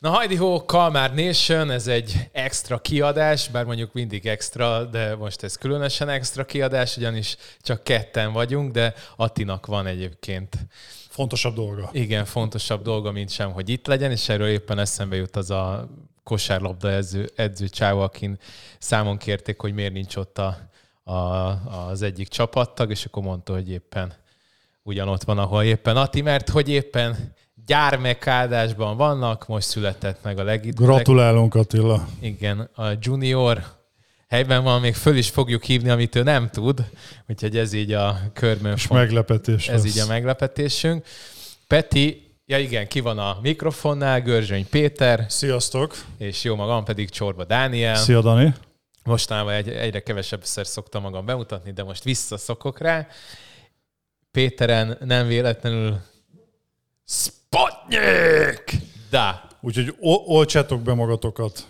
Na Heidi Ho, Kalmár Nation, ez egy extra kiadás, bár mondjuk mindig extra, de most ez különösen extra kiadás, ugyanis csak ketten vagyunk, de Attinak van egyébként Fontosabb dolga. igen, fontosabb dolga, mint sem, hogy itt legyen, és erről éppen eszembe jut az a kosárlabda edző, edző csáva, akin számon kérték, hogy miért nincs ott a, a, az egyik csapattag, és akkor mondta, hogy éppen ugyanott van, ahol éppen Ati, mert hogy éppen gyármekádásban vannak, most született meg a leg... Gratulálunk Attila. Igen, a junior helyben van, még föl is fogjuk hívni, amit ő nem tud, úgyhogy ez így a körmön És font- meglepetés ez lesz. így a meglepetésünk. Peti, ja igen, ki van a mikrofonnál, Görzsöny Péter, Sziasztok! és jó magam pedig Csorba Dániel. Szia Dani! Mostanában egy, egyre kevesebbszer szoktam magam bemutatni, de most visszaszokok rá. Péteren nem véletlenül Spotnyik! Da! Úgyhogy oltsátok be magatokat.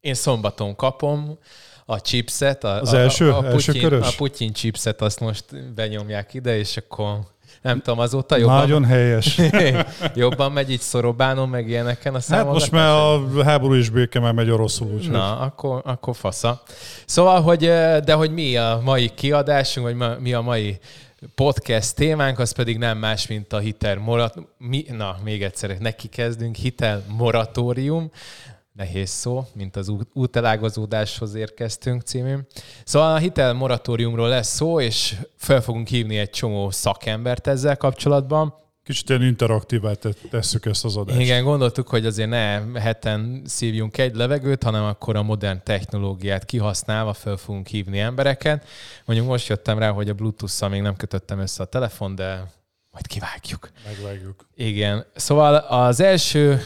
Én szombaton kapom a chipset. A, Az a, első- a, a első Putyin, körös? A Putyin chipset azt most benyomják ide, és akkor nem tudom, azóta jobban, Nagyon helyes. jobban megy így szorobánon, meg ilyeneken a Hát most már a háború is béke már megy oroszul, úgyhogy Na, akkor, akkor fasza. Szóval, hogy, eh, de hogy mi a mai kiadásunk, vagy mi a mai podcast témánk, az pedig nem más, mint a hitel morat... Mi, na, még egyszer, neki kezdünk. Hitel moratórium. Nehéz szó, mint az út- útelágazódáshoz érkeztünk című. Szóval a hitel moratóriumról lesz szó, és fel fogunk hívni egy csomó szakembert ezzel kapcsolatban. Kicsit ilyen interaktívá te- tesszük ezt az adást. Igen, gondoltuk, hogy azért ne heten szívjunk egy levegőt, hanem akkor a modern technológiát kihasználva fel fogunk hívni embereket. Mondjuk most jöttem rá, hogy a Bluetooth-szal még nem kötöttem össze a telefon, de majd kivágjuk. Megvágjuk. Igen. Szóval az első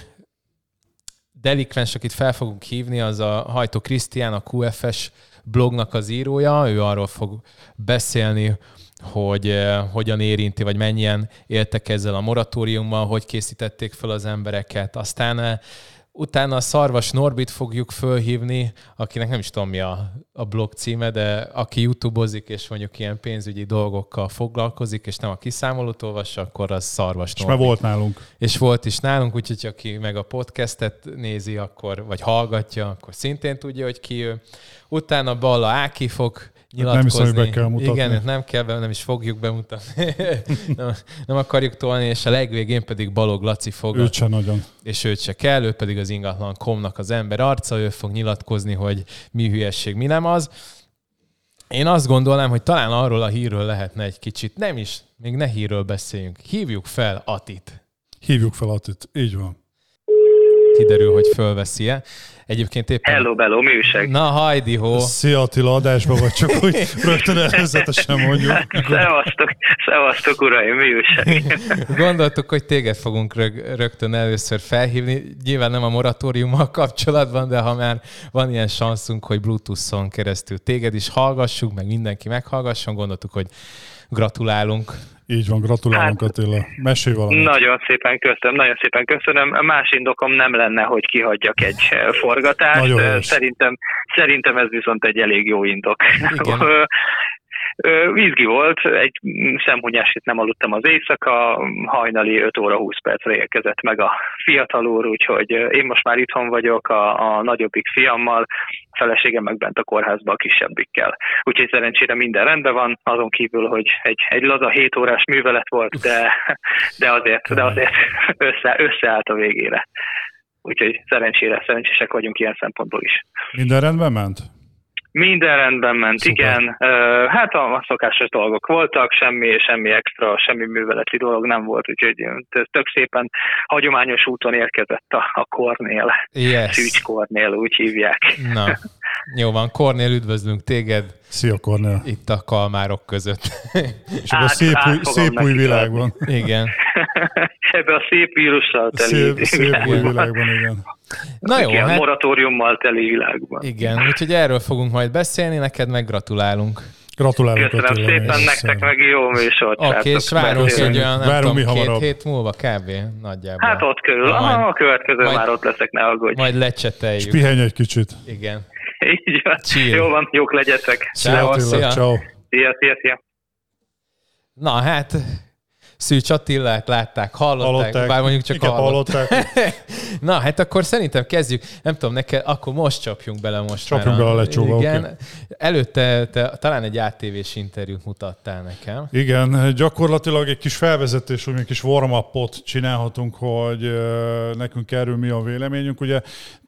delikvens, akit fel fogunk hívni, az a Hajtó Krisztián, a QFS blognak az írója. Ő arról fog beszélni, hogy eh, hogyan érinti, vagy mennyien éltek ezzel a moratóriummal, hogy készítették fel az embereket. Aztán eh, utána a Szarvas Norbit fogjuk fölhívni, akinek nem is tudom mi a, a blog címe, de aki youtube-ozik, és mondjuk ilyen pénzügyi dolgokkal foglalkozik, és nem a kiszámolót olvassa, akkor az Szarvas És már Norbit volt nálunk. és volt is nálunk, úgyhogy aki meg a podcastet nézi, akkor, vagy hallgatja, akkor szintén tudja, hogy ki ő. Utána Balla Áki fog nyilatkozni. hiszem, hogy be kell mutatni. Igen, nem kell, be, nem is fogjuk bemutatni. nem, nem akarjuk tolni, és a legvégén pedig Balog Laci fog, Őt sem nagyon. és őt se kell, ő pedig az ingatlan komnak az ember arca, ő fog nyilatkozni, hogy mi hülyesség, mi nem az. Én azt gondolnám, hogy talán arról a hírről lehetne egy kicsit, nem is, még ne hírről beszéljünk. Hívjuk fel Atit. Hívjuk fel Attit. Így van. kiderül, hogy fölveszi-e. Egyébként éppen... Hello, bello, mi újság? Na, hajdi ho! Szia Attila, adásban vagy, csak hogy rögtön előzetesen mondjuk. Szevasztok, szevasztok uraim, mi újság? Gondoltuk, hogy téged fogunk rög, rögtön először felhívni. Nyilván nem a moratóriummal kapcsolatban, de ha már van ilyen sanszunk, hogy Bluetooth-on keresztül téged is hallgassuk, meg mindenki meghallgasson, gondoltuk, hogy gratulálunk. Így van, gratulálunk Hát- Attila. Mesélj valamit. Nagyon szépen köszönöm, nagyon szépen köszönöm. A Más indokom nem lenne, hogy kihagyjak egy forgatást. Nagyon. Szerintem, szerintem ez viszont egy elég jó indok. Vízgi volt, egy szemhunyásit nem aludtam az éjszaka, hajnali 5 óra 20 percre érkezett meg a fiatal úr, úgyhogy én most már itthon vagyok a, a nagyobbik fiammal, feleségem meg bent a kórházban a kisebbikkel. Úgyhogy szerencsére minden rendben van, azon kívül, hogy egy, egy laza 7 órás művelet volt, de, de azért, de azért össze, összeállt a végére. Úgyhogy szerencsére, szerencsések vagyunk ilyen szempontból is. Minden rendben ment? Minden rendben ment, Szuper. igen. Hát a a szokásos dolgok voltak, semmi, semmi extra, semmi műveleti dolog nem volt, úgyhogy tök szépen hagyományos úton érkezett a, a Kornél. Yes. Szűcs Kornél, úgy hívják. Na, jó van. Kornél, üdvözlünk téged Szia Kornél. itt a kalmárok között. És ebben a Át- szép, új, szép új világban. Igen. Ebbe a szép vírussal teli. Szép, szép új világban, igen. Na jó, igen, hát moratóriummal teli világban. igen, úgyhogy erről fogunk majd beszélni, neked meg gratulálunk. Gratulálunk Köszönöm Attila. szépen nektek, egyszer. meg jó műsort. Oké, okay, és várunk egy olyan, nem Várunk mi tudom, két hét múlva kb. nagyjából. Hát ott körül. Na, majd- a következő majd- már ott leszek, ne aggódj. Majd És lecseteljük. pihenj egy kicsit. Igen. Így van. Chill. Jó van, jók legyetek. Szia Ciao, ciao. Szia, szia, szia. Na hát, Szűcs Attillát látták, hallották, hallották bár mondjuk csak hallották. hallották. Na, hát akkor szerintem kezdjük. Nem tudom, neked, akkor most csapjunk bele most Csapjunk bele a lecsóba, Igen. Okay. Előtte te, talán egy ATV-s interjút mutattál nekem. Igen, gyakorlatilag egy kis felvezetés, hogy egy kis warm csinálhatunk, hogy nekünk erről mi a véleményünk. Ugye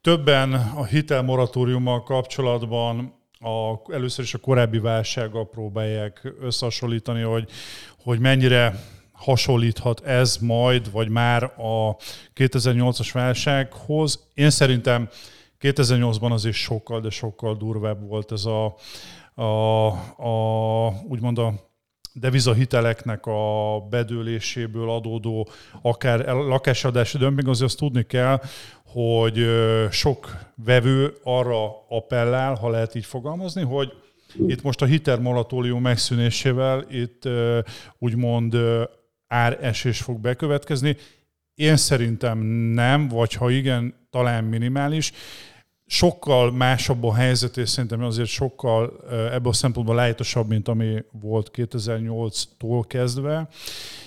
többen a hitelmoratóriummal kapcsolatban a, először is a korábbi válsággal próbálják összehasonlítani, hogy, hogy mennyire hasonlíthat ez majd, vagy már a 2008-as válsághoz. Én szerintem 2008-ban azért sokkal, de sokkal durvább volt ez a, a, a úgymond a devizahiteleknek a bedőléséből adódó akár lakásadási dömping, azért azt tudni kell, hogy sok vevő arra appellál, ha lehet így fogalmazni, hogy itt most a hitelmoratórium megszűnésével itt úgymond áresés fog bekövetkezni. Én szerintem nem, vagy ha igen, talán minimális. Sokkal másabb a helyzet, és szerintem azért sokkal ebből a szempontból lájtosabb, mint ami volt 2008-tól kezdve.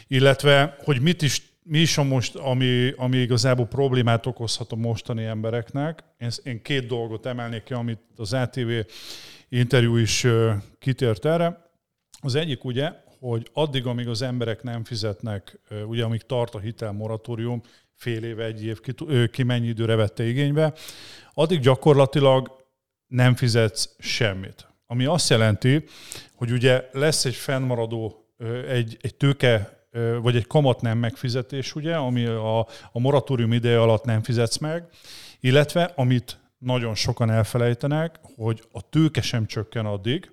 Illetve, hogy mit is mi is a most, ami, ami igazából problémát okozhat a mostani embereknek. Én, én két dolgot emelnék ki, amit az ATV interjú is kitért erre. Az egyik ugye, hogy addig, amíg az emberek nem fizetnek, ugye amíg tart a hitelmoratórium, fél év, egy év, ki, ki mennyi időre vette igénybe, addig gyakorlatilag nem fizetsz semmit. Ami azt jelenti, hogy ugye lesz egy fennmaradó, egy, egy tőke vagy egy kamat nem megfizetés, ugye, ami a, a moratórium ideje alatt nem fizetsz meg, illetve amit nagyon sokan elfelejtenek, hogy a tőke sem csökken addig,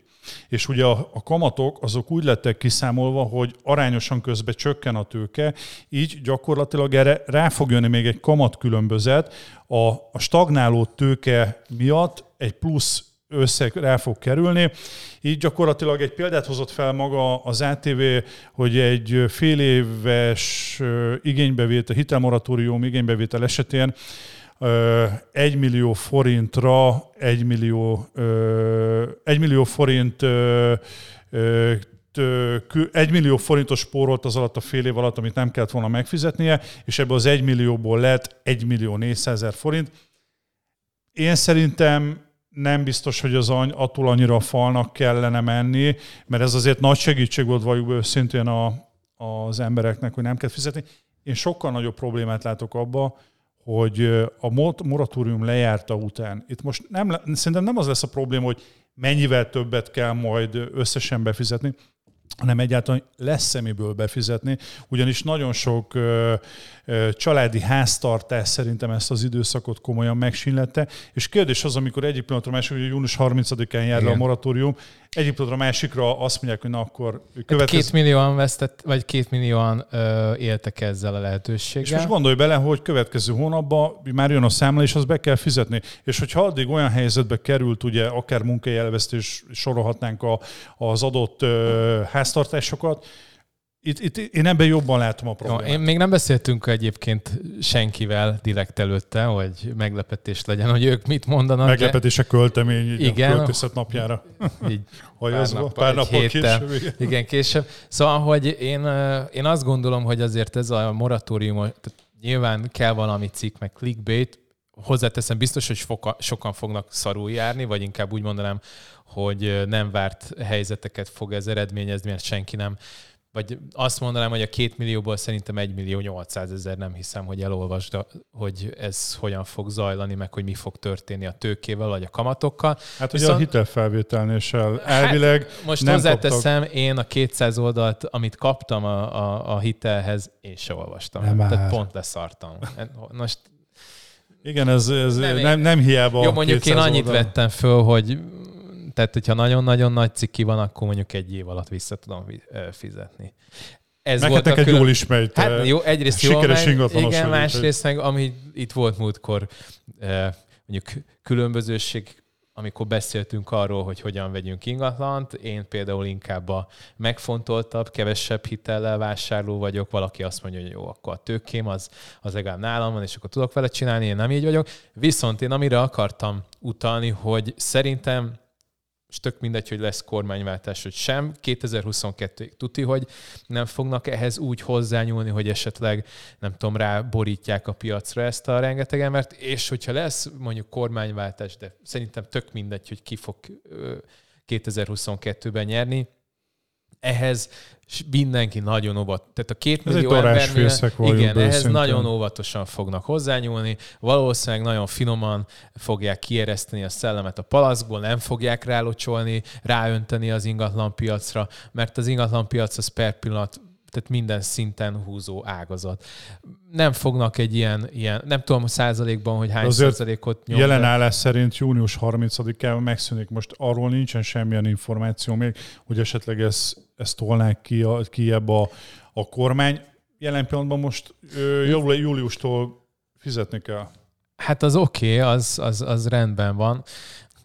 és ugye a, a kamatok azok úgy lettek kiszámolva, hogy arányosan közben csökken a tőke, így gyakorlatilag erre rá fog jönni még egy kamat különbözet. A, a stagnáló tőke miatt egy plusz összeg rá fog kerülni. Így gyakorlatilag egy példát hozott fel maga az ATV, hogy egy fél éves igénybevétel, hitelmoratórium igénybevétel esetén 1 millió forintra 1 millió, 1 millió forint 1 millió forintos spórolt az alatt a fél év alatt, amit nem kellett volna megfizetnie, és ebből az 1 millióból lett 1 millió 400 forint. Én szerintem nem biztos, hogy az any, attól annyira a falnak kellene menni, mert ez azért nagy segítség volt valljuk őszintén a, az embereknek, hogy nem kell fizetni. Én sokkal nagyobb problémát látok abba, hogy a moratórium lejárta után, itt most nem, szerintem nem az lesz a probléma, hogy mennyivel többet kell majd összesen befizetni, hanem egyáltalán lesz szeméből befizetni, ugyanis nagyon sok ö, ö, családi háztartás szerintem ezt az időszakot komolyan megsínlette, és kérdés az, amikor egyik pillanatra másik, hogy június 30-án jár le a moratórium, pillanatra másikra azt mondják, hogy na akkor következő... Két millióan vesztett, vagy két millióan ö, éltek ezzel a lehetőséggel. És most gondolj bele, hogy következő hónapban már jön a számla, és azt be kell fizetni. És hogyha addig olyan helyzetbe került, ugye akár munkai elvesztés sorolhatnánk a, az adott ö, háztartásokat, itt, itt, én ebben jobban látom a problémát. Jó, én még nem beszéltünk egyébként senkivel direkt előtte, hogy meglepetés legyen, hogy ők mit mondanak. Meglepetés a költemény így igen, a költészet napjára. Így pár, nappal, pár nappal később. Igen. igen, később. Szóval, hogy én, én azt gondolom, hogy azért ez a moratórium, nyilván kell valami cikk, meg clickbait, hozzáteszem, biztos, hogy foka, sokan fognak szarul járni, vagy inkább úgy mondanám, hogy nem várt helyzeteket fog ez eredményezni, mert senki nem vagy azt mondanám, hogy a két millióból szerintem egy millió 800 ezer nem hiszem, hogy elolvasd, hogy ez hogyan fog zajlani, meg hogy mi fog történni a tőkével, vagy a kamatokkal. Hát ugye a hitelfelvételnél sem elvileg hát, Most nem hozzáteszem, kaptak... én a 200 oldalt, amit kaptam a, a, a hitelhez, én sem olvastam. Nem Tehát pont leszartam. Most igen, ez, ez nem, nem, nem hiába. Jó, mondjuk én annyit oldal. vettem föl, hogy tehát, hogyha nagyon-nagyon nagy cikki van, akkor mondjuk egy év alatt vissza tudom fizetni. Ez volt neked külön... jól ismert. Hát jó, egyrészt sikeres jól meg, igen, másrészt meg, ami itt volt múltkor, mondjuk különbözőség, amikor beszéltünk arról, hogy hogyan vegyünk ingatlant, én például inkább a megfontoltabb, kevesebb hitellel vásárló vagyok, valaki azt mondja, hogy jó, akkor a tőkém az, az legalább nálam van, és akkor tudok vele csinálni, én nem így vagyok. Viszont én amire akartam utalni, hogy szerintem és tök mindegy, hogy lesz kormányváltás, hogy sem. 2022-ig tuti, hogy nem fognak ehhez úgy hozzányúlni, hogy esetleg, nem tudom, rá borítják a piacra ezt a rengeteg embert, és hogyha lesz mondjuk kormányváltás, de szerintem tök mindegy, hogy ki fog 2022-ben nyerni, ehhez mindenki nagyon óvat. Tehát a két millió embernél, igen, ehhez szinten. nagyon óvatosan fognak hozzányúlni. Valószínűleg nagyon finoman fogják kiereszteni a szellemet a palaszkból, nem fogják rálocsolni, ráönteni az ingatlan piacra, mert az ingatlan piac az per pillanat tehát minden szinten húzó ágazat. Nem fognak egy ilyen, ilyen nem tudom százalékban, hogy hány Azért százalékot nyom. Jelen állás szerint június 30-án megszűnik. Most arról nincsen semmilyen információ még, hogy esetleg ezt, ezt tolnák ki, a, ki ebbe a, a kormány. Jelen pillanatban most júliustól fizetni kell. Hát az oké, okay, az, az, az rendben van.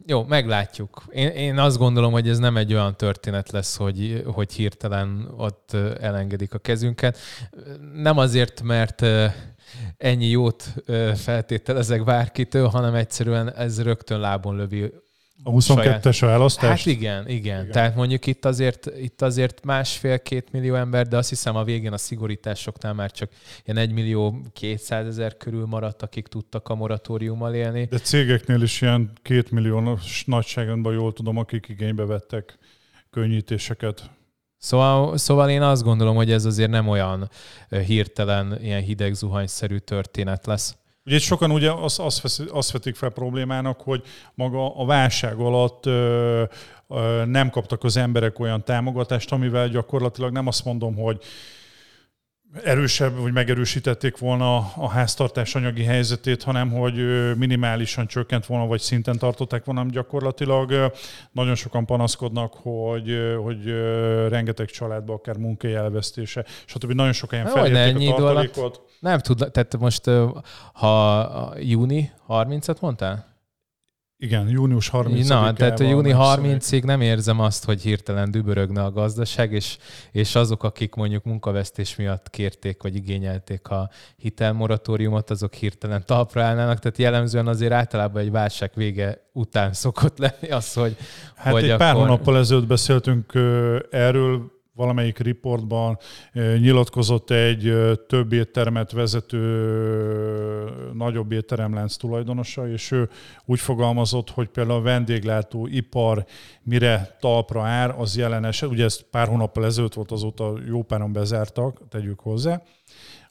Jó, meglátjuk. Én, én azt gondolom, hogy ez nem egy olyan történet lesz, hogy, hogy hirtelen ott elengedik a kezünket. Nem azért, mert ennyi jót feltételezek bárkitől, hanem egyszerűen ez rögtön lábon lövi a 22-es választás? Hát igen, igen, igen. Tehát mondjuk itt azért, itt azért másfél-két millió ember, de azt hiszem a végén a szigorításoknál már csak ilyen 1 millió 200 ezer körül maradt, akik tudtak a moratóriummal élni. De cégeknél is ilyen két millió nagyságrendben jól tudom, akik igénybe vettek könnyítéseket. Szóval, szóval én azt gondolom, hogy ez azért nem olyan hirtelen, ilyen hideg zuhanyszerű történet lesz. Ugye sokan ugye azt, azt, azt vetik fel problémának, hogy maga a válság alatt ö, ö, nem kaptak az emberek olyan támogatást, amivel gyakorlatilag nem azt mondom, hogy erősebb, vagy megerősítették volna a háztartás anyagi helyzetét, hanem hogy minimálisan csökkent volna, vagy szinten tartották volna gyakorlatilag. Nagyon sokan panaszkodnak, hogy, hogy rengeteg családban akár munkai elvesztése, stb. Nagyon sok ilyen felérték a tartalékot. Nem tud, tehát most ha júni 30-at mondtál? Igen, június 30 Na, tehát a júni 30-ig nem érzem azt, hogy hirtelen dübörögne a gazdaság, és, és azok, akik mondjuk munkavesztés miatt kérték vagy igényelték a hitelmoratóriumot, azok hirtelen talpra állnának. Tehát jellemzően azért általában egy válság vége után szokott lenni az, hogy... Hát hogy egy akkor... pár hónappal ezelőtt beszéltünk erről, valamelyik riportban nyilatkozott egy több éttermet vezető nagyobb étteremlánc tulajdonosa, és ő úgy fogalmazott, hogy például a vendéglátó ipar mire talpra ár, az jelen eset, ugye ez pár hónappal ezelőtt volt, azóta jó páran bezártak, tegyük hozzá,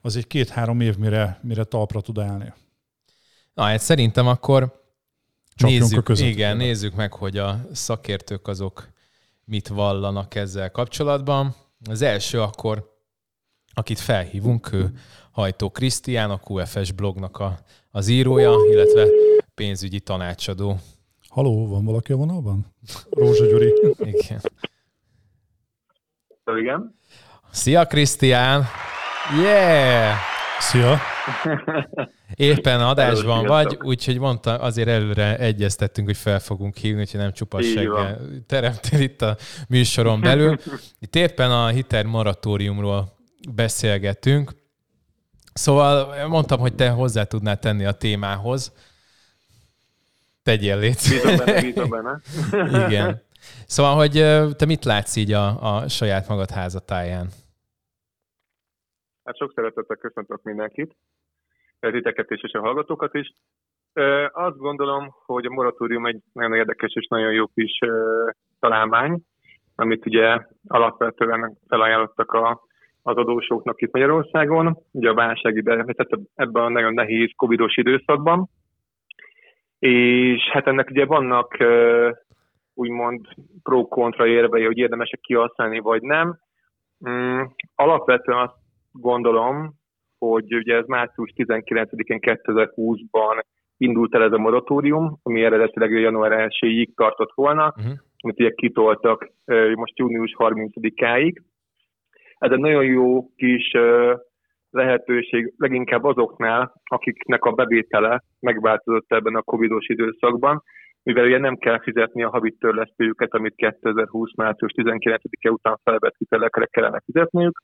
az egy két-három év, mire, mire talpra tud állni. Na, hát szerintem akkor nézzük, igen, nézzük meg, hogy a szakértők azok mit vallanak ezzel kapcsolatban. Az első akkor, akit felhívunk, ő Hajtó Krisztián, a QFS blognak a, az írója, illetve pénzügyi tanácsadó. Haló, van valaki a vonalban? Rózsa Gyuri. Igen. Igen. Szia Krisztián! Yeah! Szia! Éppen adásban vagy, úgyhogy mondta, azért előre egyeztettünk, hogy fel fogunk hívni, hogy nem csupassággal teremtél itt a műsoron belül. Itt éppen a hitel moratóriumról beszélgetünk. Szóval mondtam, hogy te hozzá tudnál tenni a témához. Tegyél létsz. Bízom benne, bízom benne. Igen. Szóval, hogy te mit látsz így a, a saját magad házatáján? Hát sok szeretettel köszöntök mindenkit, titeket is, és a hallgatókat is. Azt gondolom, hogy a moratórium egy nagyon érdekes és nagyon jó kis találmány, amit ugye alapvetően felajánlottak a, az adósoknak itt Magyarországon, ugye a válság ebben a nagyon nehéz covidos időszakban. És hát ennek ugye vannak úgymond pro-kontra érvei, hogy érdemesek kihasználni, vagy nem. Mm, alapvetően azt gondolom, hogy ugye ez március 19-én 2020-ban indult el ez a moratórium, ami eredetileg január 1-ig tartott volna, uh-huh. amit ugye kitoltak most június 30-áig. Ez egy nagyon jó kis lehetőség leginkább azoknál, akiknek a bevétele megváltozott ebben a covidos időszakban, mivel ugye nem kell fizetni a havi törlesztőjüket, amit 2020. március 19-e után felvett hitelekre kellene fizetniük,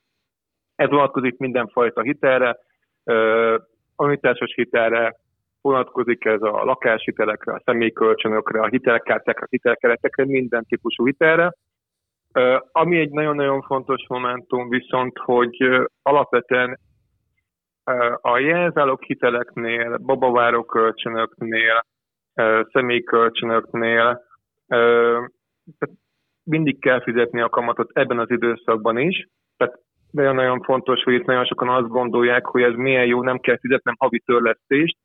ez vonatkozik mindenfajta hitelre, amitásos hitelre, vonatkozik ez a lakáshitelekre, a személykölcsönökre, a hitelkártyákra, a hitelkeretekre, minden típusú hitelre. Ami egy nagyon-nagyon fontos momentum viszont, hogy alapvetően a jelzálók hiteleknél, babaváró kölcsönöknél, személykölcsönöknél mindig kell fizetni a kamatot ebben az időszakban is. Nagyon-nagyon fontos, hogy itt nagyon sokan azt gondolják, hogy ez milyen jó, nem kell fizetnem havi törlesztést,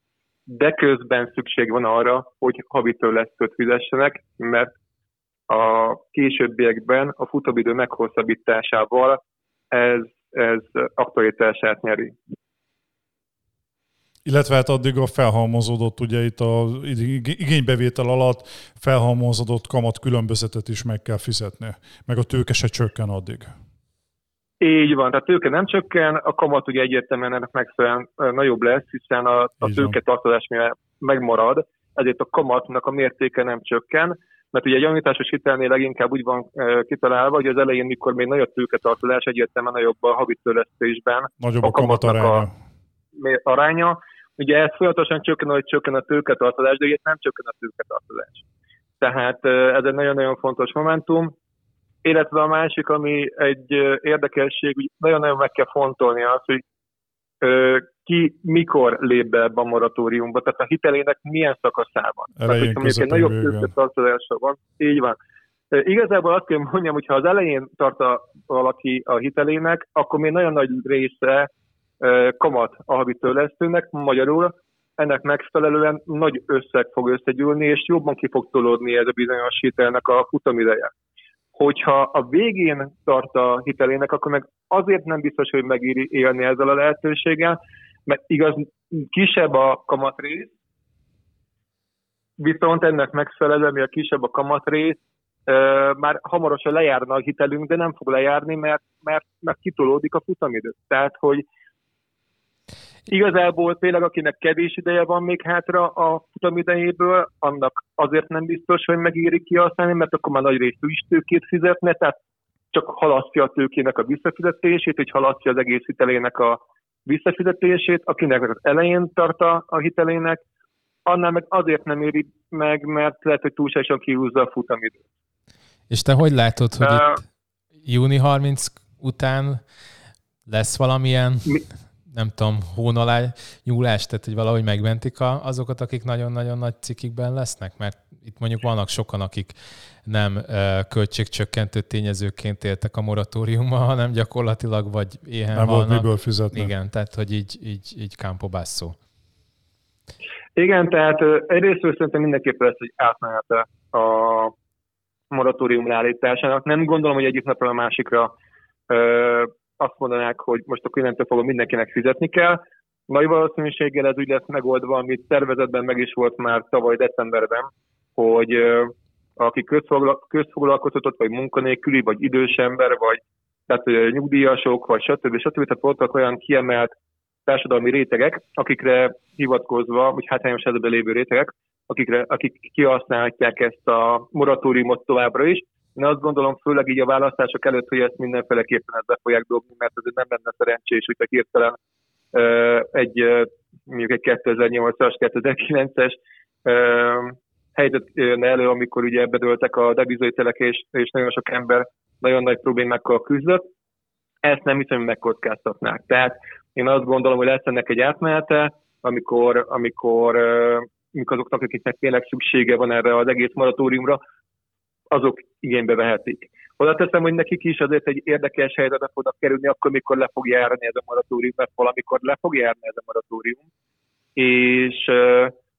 de közben szükség van arra, hogy havi törlesztőt fizessenek, mert a későbbiekben a futóidő meghosszabbításával ez, ez aktualitását nyeri. Illetve hát addig a felhalmozódott, ugye itt a igénybevétel alatt felhalmozódott kamat különbözetet is meg kell fizetni, meg a tőke se csökken addig. Így van, tehát tőke nem csökken, a kamat ugye egyértelműen ennek megfelelően nagyobb lesz, hiszen a, a tőke tartozás megmarad, ezért a kamatnak a mértéke nem csökken, mert ugye egy javításos hitelnél leginkább úgy van kitalálva, hogy az elején, mikor még nagyobb tőketartozás, egyértelműen nagyobb a havi törlesztésben. Nagyobb a, a kamat aránya. A aránya. Ugye ez folyamatosan csökken, hogy csökken a tőketartozás, de itt nem csökken a tőketartozás. Tehát ez egy nagyon-nagyon fontos momentum. Illetve a másik, ami egy érdekesség, hogy nagyon-nagyon meg kell fontolni azt, hogy ki mikor lép be ebbe a moratóriumba, tehát a hitelének milyen szakaszában. Elején, tehát, hogyha egy nagyobb tőketartozása van, így van. Igazából azt kell mondjam, hogy ha az elején tart a, valaki a hitelének, akkor még nagyon nagy része kamat a havi törlesztőnek, magyarul ennek megfelelően nagy összeg fog összegyűlni, és jobban ki fog tolódni ez a bizonyos hitelnek a futamideje. Hogyha a végén tart a hitelének, akkor meg azért nem biztos, hogy megéri élni ezzel a lehetőséggel, mert igaz, kisebb a kamatrész, viszont ennek megfelelően, mi a kisebb a kamatrész, már hamarosan lejárna a hitelünk, de nem fog lejárni, mert, mert, mert kitolódik a futamidő. Tehát, hogy Igazából tényleg, akinek kevés ideje van még hátra a futamidejéből, annak azért nem biztos, hogy megéri kihasználni, mert akkor már nagy részt is tőkét fizetne, tehát csak halasztja a tőkének a visszafizetését, hogy halasztja az egész hitelének a visszafizetését, akinek az elején tart a, a hitelének, annál meg azért nem éri meg, mert lehet, hogy túlságosan kihúzza a futamidőt. És te hogy látod, hogy uh, itt júni 30 után lesz valamilyen mi? Nem tudom, hón alá nyúlás, tehát hogy valahogy megmentik a, azokat, akik nagyon-nagyon nagy cikikben lesznek? Mert itt mondjuk vannak sokan, akik nem költségcsökkentő tényezőként éltek a moratóriummal, hanem gyakorlatilag vagy éhen Nem volt miből fizetni. Igen, tehát hogy így, így, így Campo Basso. Igen, tehát egyrészt szerintem mindenképpen lesz egy átmenete a moratórium leállításának. Nem gondolom, hogy egyik napra a másikra azt mondanák, hogy most a innentől fogva mindenkinek fizetni kell. Nagy valószínűséggel ez úgy lesz megoldva, amit tervezetben meg is volt már tavaly decemberben, hogy aki közfoglalkoztatott, vagy munkanélküli, vagy idős ember, vagy tehát nyugdíjasok, vagy stb. stb. Tehát voltak olyan kiemelt társadalmi rétegek, akikre hivatkozva, vagy hátrányos helyzetben lévő rétegek, akikre, akik kihasználhatják ezt a moratóriumot továbbra is, én azt gondolom, főleg így a választások előtt, hogy ezt mindenféleképpen ezt be fogják dobni, mert ez nem lenne szerencsés, hogy hirtelen egy mondjuk egy 2008-as, 2009-es helyzet jön elő, amikor ugye bedőltek a devizőtelek, és, és nagyon sok ember nagyon nagy problémákkal küzdött. Ezt nem hiszem, hogy megkockáztatnák. Tehát én azt gondolom, hogy lesz ennek egy átmenete, amikor, amikor, amikor azoknak, akiknek tényleg szüksége van erre az egész moratóriumra, azok igénybe vehetik. Oda teszem, hogy nekik is azért egy érdekes helyzetbe fognak kerülni, akkor, mikor le fog járni ez a moratórium, mert valamikor le fog járni ez a moratórium. És,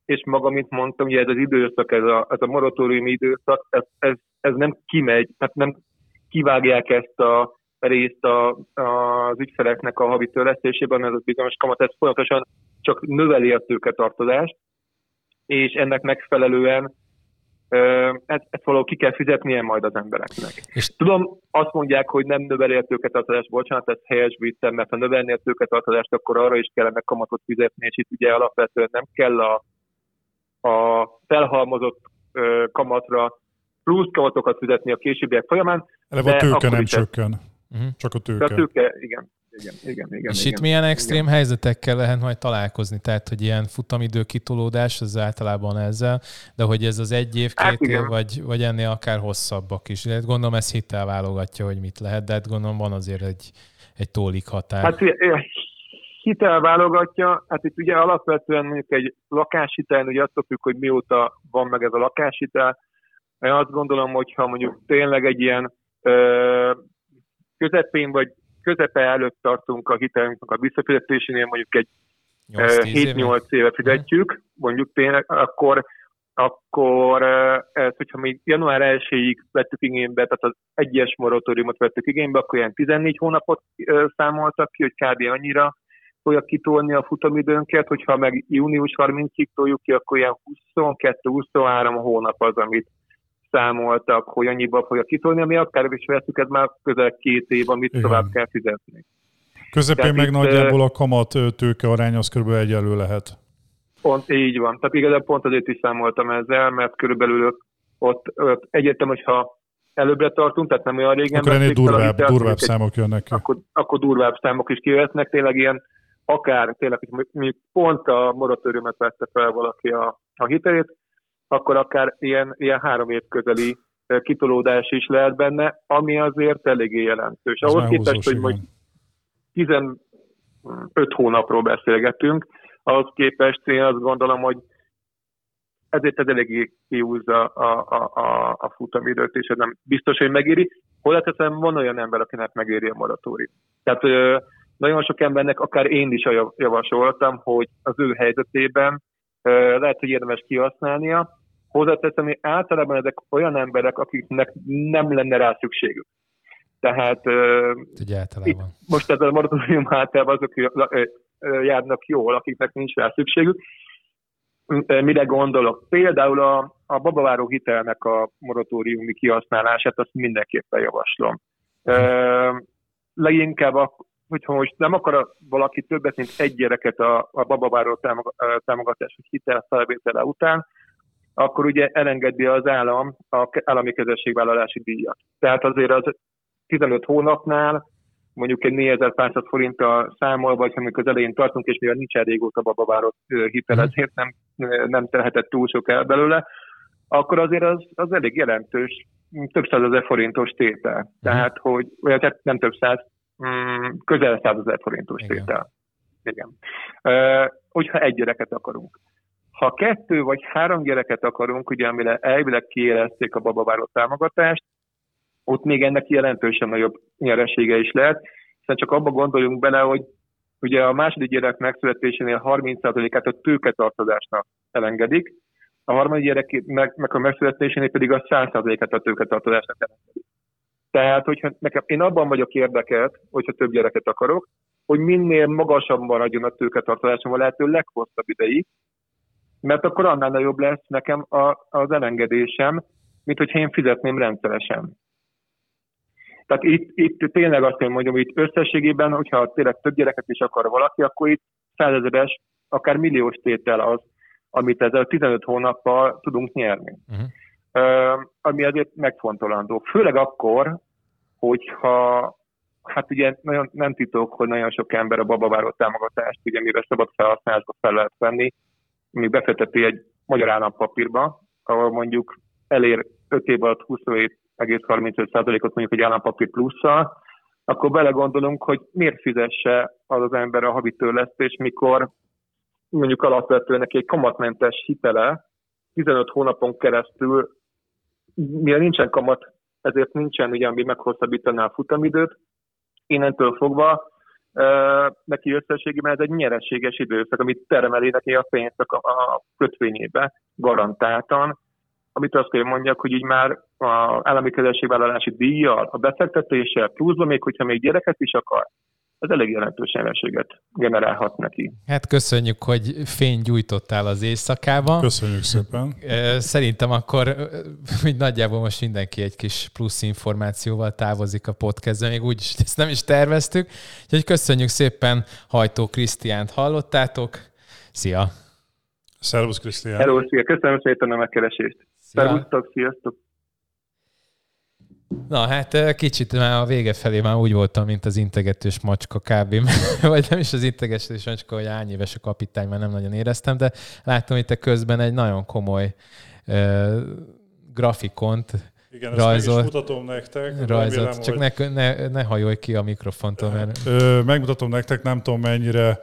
és maga, mint mondtam, hogy ez az időszak, ez a, ez a moratórium időszak, ez, ez, ez nem kimegy, tehát nem kivágják ezt a részt a, a, az ügyfeleknek a havi törlesztésében, ez a bizonyos kamat, ez folyamatosan csak növeli a tőketartozást, és ennek megfelelően ezt, ezt valahol ki kell fizetnie majd az embereknek. És tudom, azt mondják, hogy nem növeli a tőketartozást, bocsánat, ez helyes victem, mert ha növelni a tőketartozást, akkor arra is kellene kamatot fizetni, és itt ugye alapvetően nem kell a, a felhalmozott ö, kamatra plusz kamatokat fizetni a későbbiek folyamán. Eleve a tőke nem csökken. Uh-huh. Csak a tőke. a tőke, igen. Igen, igen, igen. És igen, itt milyen extrém igen. helyzetekkel lehet majd találkozni? Tehát, hogy ilyen futamidő kitolódás, az általában ezzel, de hogy ez az egy év, hát két hát év, vagy, vagy ennél akár hosszabbak is. De gondolom ez hittel válogatja, hogy mit lehet, de hát gondolom van azért egy, egy tólik határ. Hát hitel válogatja, hát itt ugye alapvetően mondjuk egy lakáshitel, ugye attól függ, hogy mióta van meg ez a lakáshitel. Én azt gondolom, hogyha mondjuk tényleg egy ilyen ö, közepén vagy közepe előtt tartunk a hitelünknek a visszafizetésénél, mondjuk egy 7-8 éve fizetjük, mondjuk tényleg, akkor akkor ez, hogyha mi január 1-ig vettük igénybe, tehát az egyes moratóriumot vettük igénybe, akkor ilyen 14 hónapot számoltak ki, hogy kb. annyira fogja kitolni a futamidőnket, hogyha meg június 30-ig toljuk ki, akkor ilyen 22-23 hónap az, amit számoltak, hogy annyiba fogja kitolni, ami akár is veszük, ez már közel két év, amit Igen. tovább kell fizetni. Közepén meg itt, nagyjából a kamat tőke arány az kb. egyelő lehet. Pont így van. Tehát igazából pont azért is számoltam ezzel, mert körülbelül ott, ott egyetem, hogyha előbbre tartunk, tehát nem olyan régen. Akkor ennél durvább, durvább számok jönnek ki. Akkor, akkor durvább számok is kijöhetnek, tényleg ilyen akár tényleg, hogy mi pont a moratóriumot vette fel valaki a, a hitelét, akkor akár ilyen, ilyen három év közeli kitolódás is lehet benne, ami azért eléggé jelentős. Ez Ahhoz képest, hogy majd 15 hónapról beszélgetünk, ahhoz képest én azt gondolom, hogy ezért ez eléggé kiúzza a, a, a, a futamidőt, és ez nem biztos, hogy megéri. Hozzáteszem, van olyan ember, akinek megéri a moratórium. Tehát nagyon sok embernek, akár én is javasoltam, hogy az ő helyzetében lehet, hogy érdemes kihasználnia. Hozzáteszem, hogy általában ezek olyan emberek, akiknek nem lenne rá szükségük. Tehát Ugye általában. most ez a moratórium általában azok járnak jól, akiknek nincs rá szükségük. Mire gondolok? Például a, a babaváró hitelnek a moratóriumi kihasználását, azt mindenképpen javaslom. Leginkább hogyha most nem akar valaki többet, mint egy gyereket a, a babaváró támogatás hitel felvétele után, akkor ugye elengedi az állam a állami kezességvállalási díjat. Tehát azért az 15 hónapnál mondjuk egy 4500 forinttal számol, vagy ha az elején tartunk, és mivel nincs régóta babaváró hitel, mhm. ezért nem, nem telhetett túl sok el belőle, akkor azért az, az elég jelentős, több százezer forintos tétel. Mhm. Tehát, hogy, vagy tehát nem több száz, Mm, közel 100 ezer forintos Igen. tétel. Igen. Uh, hogyha egy gyereket akarunk. Ha kettő vagy három gyereket akarunk, ugye amire elvileg kiérezték a babaváró támogatást, ott még ennek jelentősen nagyobb nyeresége is lehet, hiszen csak abba gondoljunk bele, hogy ugye a második gyerek megszületésénél 30%-át a tőketartozásnak elengedik, a harmadik gyerek meg, meg a megszületésénél pedig a 100%-át a tőketartozásnak elengedik. Tehát, hogyha nekem, én abban vagyok érdekelt, hogyha több gyereket akarok, hogy minél magasabban maradjon a tőketartalásom a lehető leghosszabb ideig, mert akkor annál nagyobb lesz nekem a, az elengedésem, mint hogyha én fizetném rendszeresen. Tehát itt, itt tényleg azt én mondjam, hogy itt összességében, hogyha tényleg több gyereket is akar valaki, akkor itt százezeres, akár milliós tétel az, amit ezzel 15 hónappal tudunk nyerni. Uh-huh ami azért megfontolandó. Főleg akkor, hogyha hát ugye nagyon nem titok, hogy nagyon sok ember a babaváró támogatást, ugye mivel szabad felhasználásba fel lehet venni, még befekteti egy magyar állampapírba, ahol mondjuk elér 5 év alatt 27,35%-ot mondjuk egy állampapír plusszal, akkor belegondolunk, hogy miért fizesse az az ember a havi törlesztés, mikor mondjuk alapvetően neki egy kamatmentes hitele 15 hónapon keresztül mivel nincsen kamat, ezért nincsen ugye, ami meghosszabbítaná a futamidőt. Innentől fogva neki összességében ez egy nyereséges időszak, amit termeli neki a pénzt a, kötvényébe garantáltan, amit azt kell mondjak, hogy így már a állami kezességvállalási díjjal, a befektetéssel, pluszban még, hogyha még gyereket is akar, ez elég jelentős nyereséget generálhat neki. Hát köszönjük, hogy fény gyújtottál az éjszakában. Köszönjük szépen. Szerintem akkor hogy nagyjából most mindenki egy kis plusz információval távozik a podcastbe, még úgyis ezt nem is terveztük. Úgyhogy köszönjük szépen, Hajtó Krisztiánt hallottátok. Szia! Szervusz Krisztián! Hello, szia! Köszönöm szépen a megkeresést! Szervusztok, sziasztok! Na hát kicsit már a vége felé már úgy voltam, mint az integetős macska kb. vagy nem is az integetős macska, hogy hány éves a kapitány, már nem nagyon éreztem, de láttam itt közben egy nagyon komoly uh, grafikont, igen, rajzol, ezt meg is mutatom nektek. Rajzolt, remélem, csak hogy... ne, ne, ne hajolj ki a mikrofontól. Mert... Ö, megmutatom nektek, nem tudom mennyire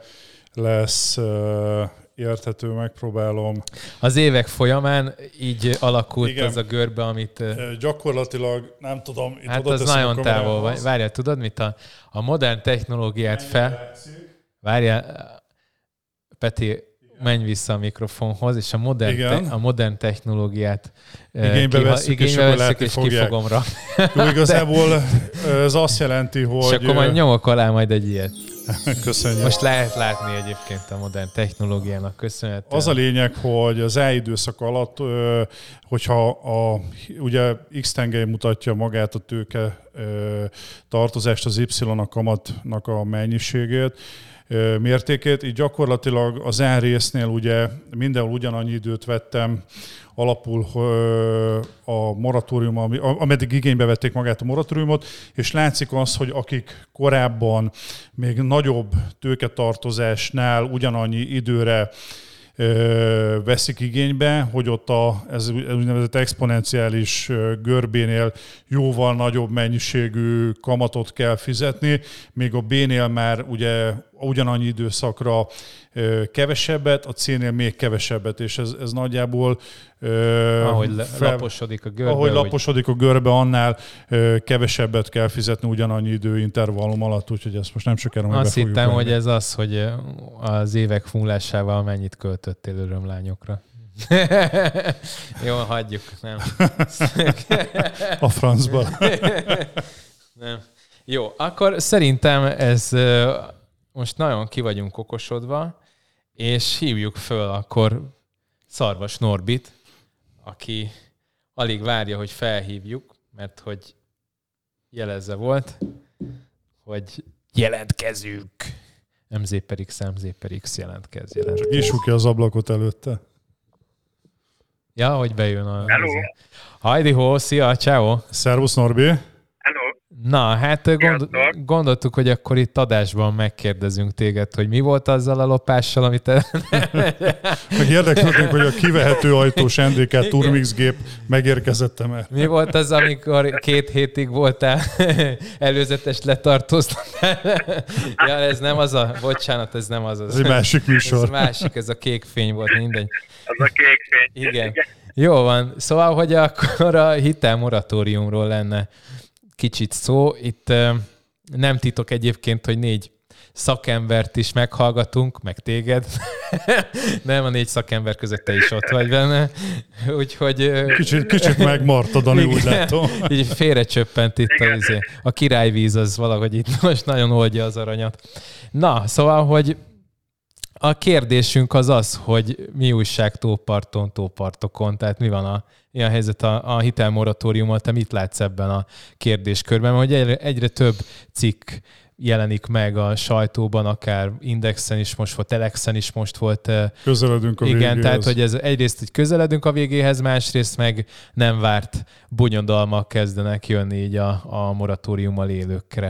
lesz ö, érthető, megpróbálom. Az évek folyamán így alakult Igen. az a görbe, amit... Gyakorlatilag, nem tudom, itt hát az nagyon távol. Várjál, tudod mit? A, a modern technológiát fel... Várjál, Peti, menj vissza a mikrofonhoz, és a modern, te, a modern technológiát igénybe kiha, veszük, igénybe és, veszük, és kifogom rá. Jó, igazából De... ez azt jelenti, hogy... És akkor majd nyomok alá majd egy ilyet. Köszönjük. Most lehet látni egyébként a modern technológiának köszönhetően. Az a lényeg, hogy az időszak alatt, hogyha a, ugye x tengely mutatja magát a tőke tartozást, az Y a kamatnak a mennyiségét, mértékét. Így gyakorlatilag az N résznél ugye mindenhol ugyanannyi időt vettem alapul a moratórium, ameddig igénybe vették magát a moratóriumot, és látszik az, hogy akik korábban még nagyobb tőketartozásnál ugyanannyi időre veszik igénybe, hogy ott a, ez úgynevezett exponenciális görbénél jóval nagyobb mennyiségű kamatot kell fizetni, még a B-nél már ugye ugyanannyi időszakra kevesebbet, a C-nél még kevesebbet, és ez, ez nagyjából ahogy fel, laposodik a görbe. Ahogy laposodik a görbe, annál kevesebbet kell fizetni ugyanannyi időintervallum alatt, úgyhogy ezt most nem sokára meg Azt hittem, hogy ez az, hogy az évek fúlásával mennyit költöttél örömlányokra. Jó, hagyjuk, nem. a francba. nem. Jó, akkor szerintem ez most nagyon ki vagyunk okosodva, és hívjuk föl akkor Szarvas Norbit, aki alig várja, hogy felhívjuk, mert hogy jelezze volt, hogy jelentkezünk. MZ per X, MZ per X jelentkez, jelentkez. Nyissuk ki az ablakot előtte. Ja, hogy bejön a... Hello! Hajdi ho, szia, ciao! Szervusz Norbi! Na, hát gond, gondoltuk, hogy akkor itt adásban megkérdezünk téged, hogy mi volt azzal a lopással, amit... Te... Meg érdeklődünk, hogy a kivehető ajtós NDK Turmix gép megérkezett mert... Mi volt az, amikor két hétig voltál előzetes letartóztatás? ja, ez nem az a... Bocsánat, ez nem az az. Ez egy másik műsor. Ez másik, ez a kék fény volt, mindegy. Az a kék fény. Igen. Jó van. Szóval, hogy akkor a hitel moratóriumról lenne kicsit szó. Itt nem titok egyébként, hogy négy szakembert is meghallgatunk, meg téged. nem, a négy szakember között te is ott vagy benne. Úgyhogy... Kicsit, kicsit megmartad, Dani, úgy látom. Így félre csöppent itt a, izé. a királyvíz, az valahogy itt most nagyon oldja az aranyat. Na, szóval, hogy a kérdésünk az az, hogy mi újság tóparton, tópartokon, tehát mi van a, mi a helyzet a, a hitelmoratóriummal, te mit látsz ebben a kérdéskörben, hogy egyre, egyre több cikk jelenik meg a sajtóban, akár Indexen is most volt, Telexen is most volt. Közeledünk a Igen, végéhez. tehát hogy ez egyrészt, hogy közeledünk a végéhez, másrészt meg nem várt bonyodalmak kezdenek jönni így a, a moratóriummal élőkre.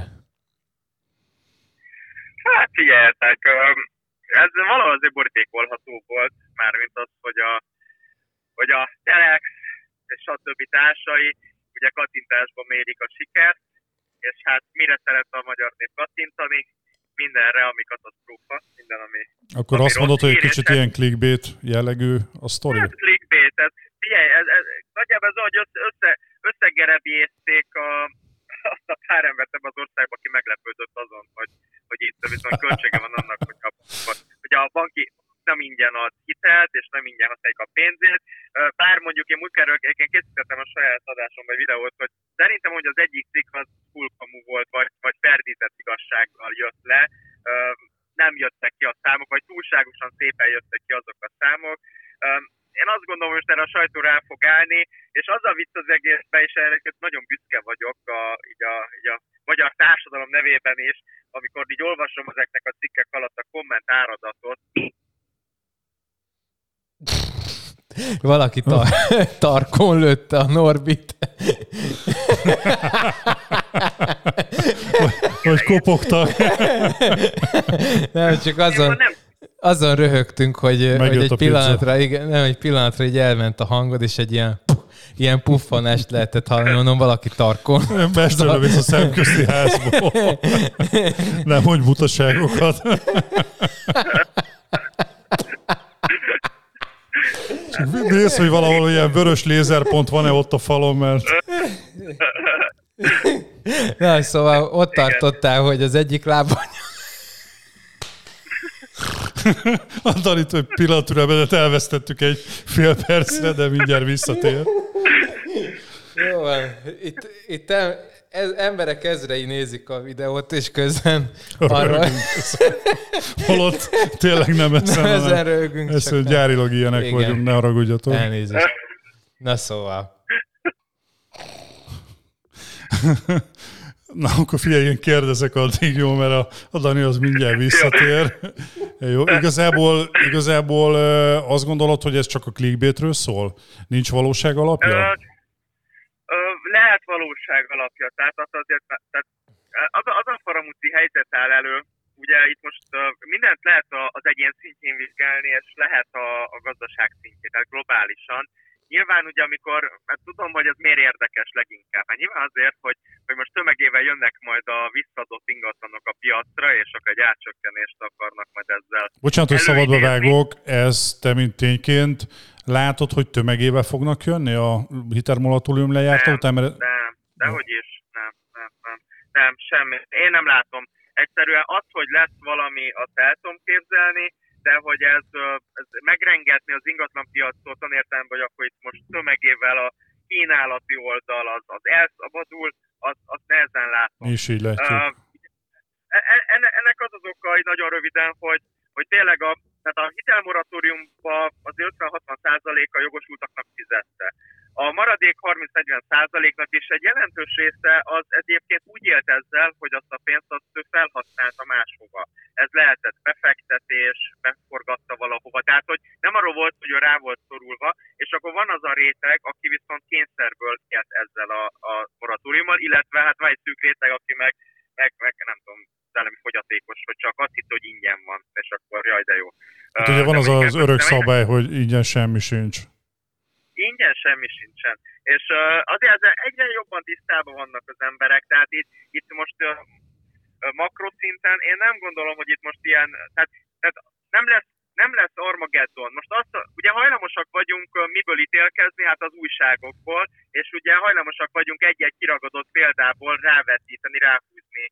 Hát figyeljetek, ez valahol azért borítékolható volt, mármint az, hogy a, hogy a Telex és stb. társai ugye kattintásban mérik a sikert, és hát mire szeret a magyar nép kattintani? Mindenre, ami katasztrófa, minden, ami... Akkor ami azt mondod, hogy egy kicsit ilyen clickbait jellegű a sztori? Hát clickbait, ez, figyelj, ez, ez, nagyjából ez, hogy össze, összegerebjézték a, azt a pár embert ebben az országban, aki meglepődött azon, hogy, hogy itt viszont költsége van annak, hogy a, hogy a banki nem ingyen ad hitelt, és nem ingyen használjuk a pénzét. Bár mondjuk én múltkor én készítettem a saját adásomban egy videót, hogy szerintem, hogy az egyik cikk az full kamu volt, vagy, vagy ferdített igazsággal jött le. Nem jöttek ki a számok, vagy túlságosan szépen jöttek ki azok a számok én azt gondolom, hogy erre a sajtó rá fog állni, és az a vicc az egészben, és erre nagyon büszke vagyok a, így a, így a magyar társadalom nevében is, amikor így olvasom ezeknek a cikkek alatt a komment áradatot. Valaki tar- tarkon lőtte a Norbit. Vagy kopogtak. Nem, csak azon, azon röhögtünk, hogy, hogy egy pillanatra, igen, nem, egy pillanatra így elment a hangod, és egy ilyen ilyen puffanást lehetett hallani, mondom, valaki tarkon. Mesterre visz a szemközti házból. Nem mondj butaságokat. Csak nézd, hogy valahol ilyen vörös lézerpont van-e ott a falon, mert... Na, szóval ott tartottál, hogy az egyik lábon... a Danit, hogy pillanatürelmedet elvesztettük egy fél percre, de mindjárt visszatér. Jó van. Itt, itt ez, emberek ezrei nézik a videót, és közben arra... Holott tényleg nem ezen, nem ezen rögünk. Ezt, hogy gyárilag ilyenek Igen. vagyunk, ne haragudjatok. Elnézést. Na szóval. Na, akkor figyelj, én kérdezek addig, jó, mert a, a Dani az mindjárt visszatér. Jó, igazából, igazából azt gondolod, hogy ez csak a clickbaitről szól? Nincs valóság alapja? lehet valóság alapja, tehát az azért, tehát az, az a faramúci helyzet áll elő, ugye itt most mindent lehet az egyén szintjén vizsgálni, és lehet a, a gazdaság szintjén, tehát globálisan. Nyilván ugye, amikor, hát tudom, hogy ez miért érdekes leginkább. Hát nyilván azért, hogy, hogy most tömegével jönnek majd a visszadott ingatlanok a piacra, és akkor egy átcsökkenést akarnak majd ezzel. Bocsánat, hogy szabadba vágok, ez te mint tényként Látod, hogy tömegével fognak jönni a hitermolatólium lejárta után? Mert... Nem, dehogy is. Nem, nem, nem. Nem, semmi. Én nem látom. Egyszerűen az, hogy lesz valami, azt el tudom képzelni, de hogy ez, ez megrengetni az ingatlanpiacot, értelemben, hogy akkor itt most tömegével a kínálati oldal az, az elszabadul, az, az nehezen látom. Is így látjuk. Uh, ennek az az oka, hogy nagyon röviden, hogy, hogy tényleg a, tehát a hitelmoratóriumban az 50-60 százaléka jogosultaknak fizette. A maradék 30-40 százaléknak is egy jelentős része az egyébként úgy élt ezzel, hogy azt a pénzt azt ő felhasználta máshova. Ez lehetett befektetés, beforgatta valahova. Tehát, hogy nem arról volt, hogy ő rá volt szorulva, és akkor van az a réteg, aki viszont kényszerből élt ezzel a, a moratóriummal, illetve hát van egy szűk réteg, aki meg, meg, meg nem tudom, szellemi fogyatékos, hogy csak azt hitt, hogy ingyen van, és akkor jaj, de jó. Hát ugye van az az örök szabály, hogy ingyen semmi sincs. Ingyen semmi sincsen. És azért ezzel egyre jobban tisztában vannak az emberek, tehát itt, itt most makroszinten én nem gondolom, hogy itt most ilyen, tehát, tehát nem lesz nem lesz Armageddon. Most azt, ugye hajlamosak vagyunk miből ítélkezni, hát az újságokból, és ugye hajlamosak vagyunk egy-egy kiragadott példából rávetíteni, ráhúzni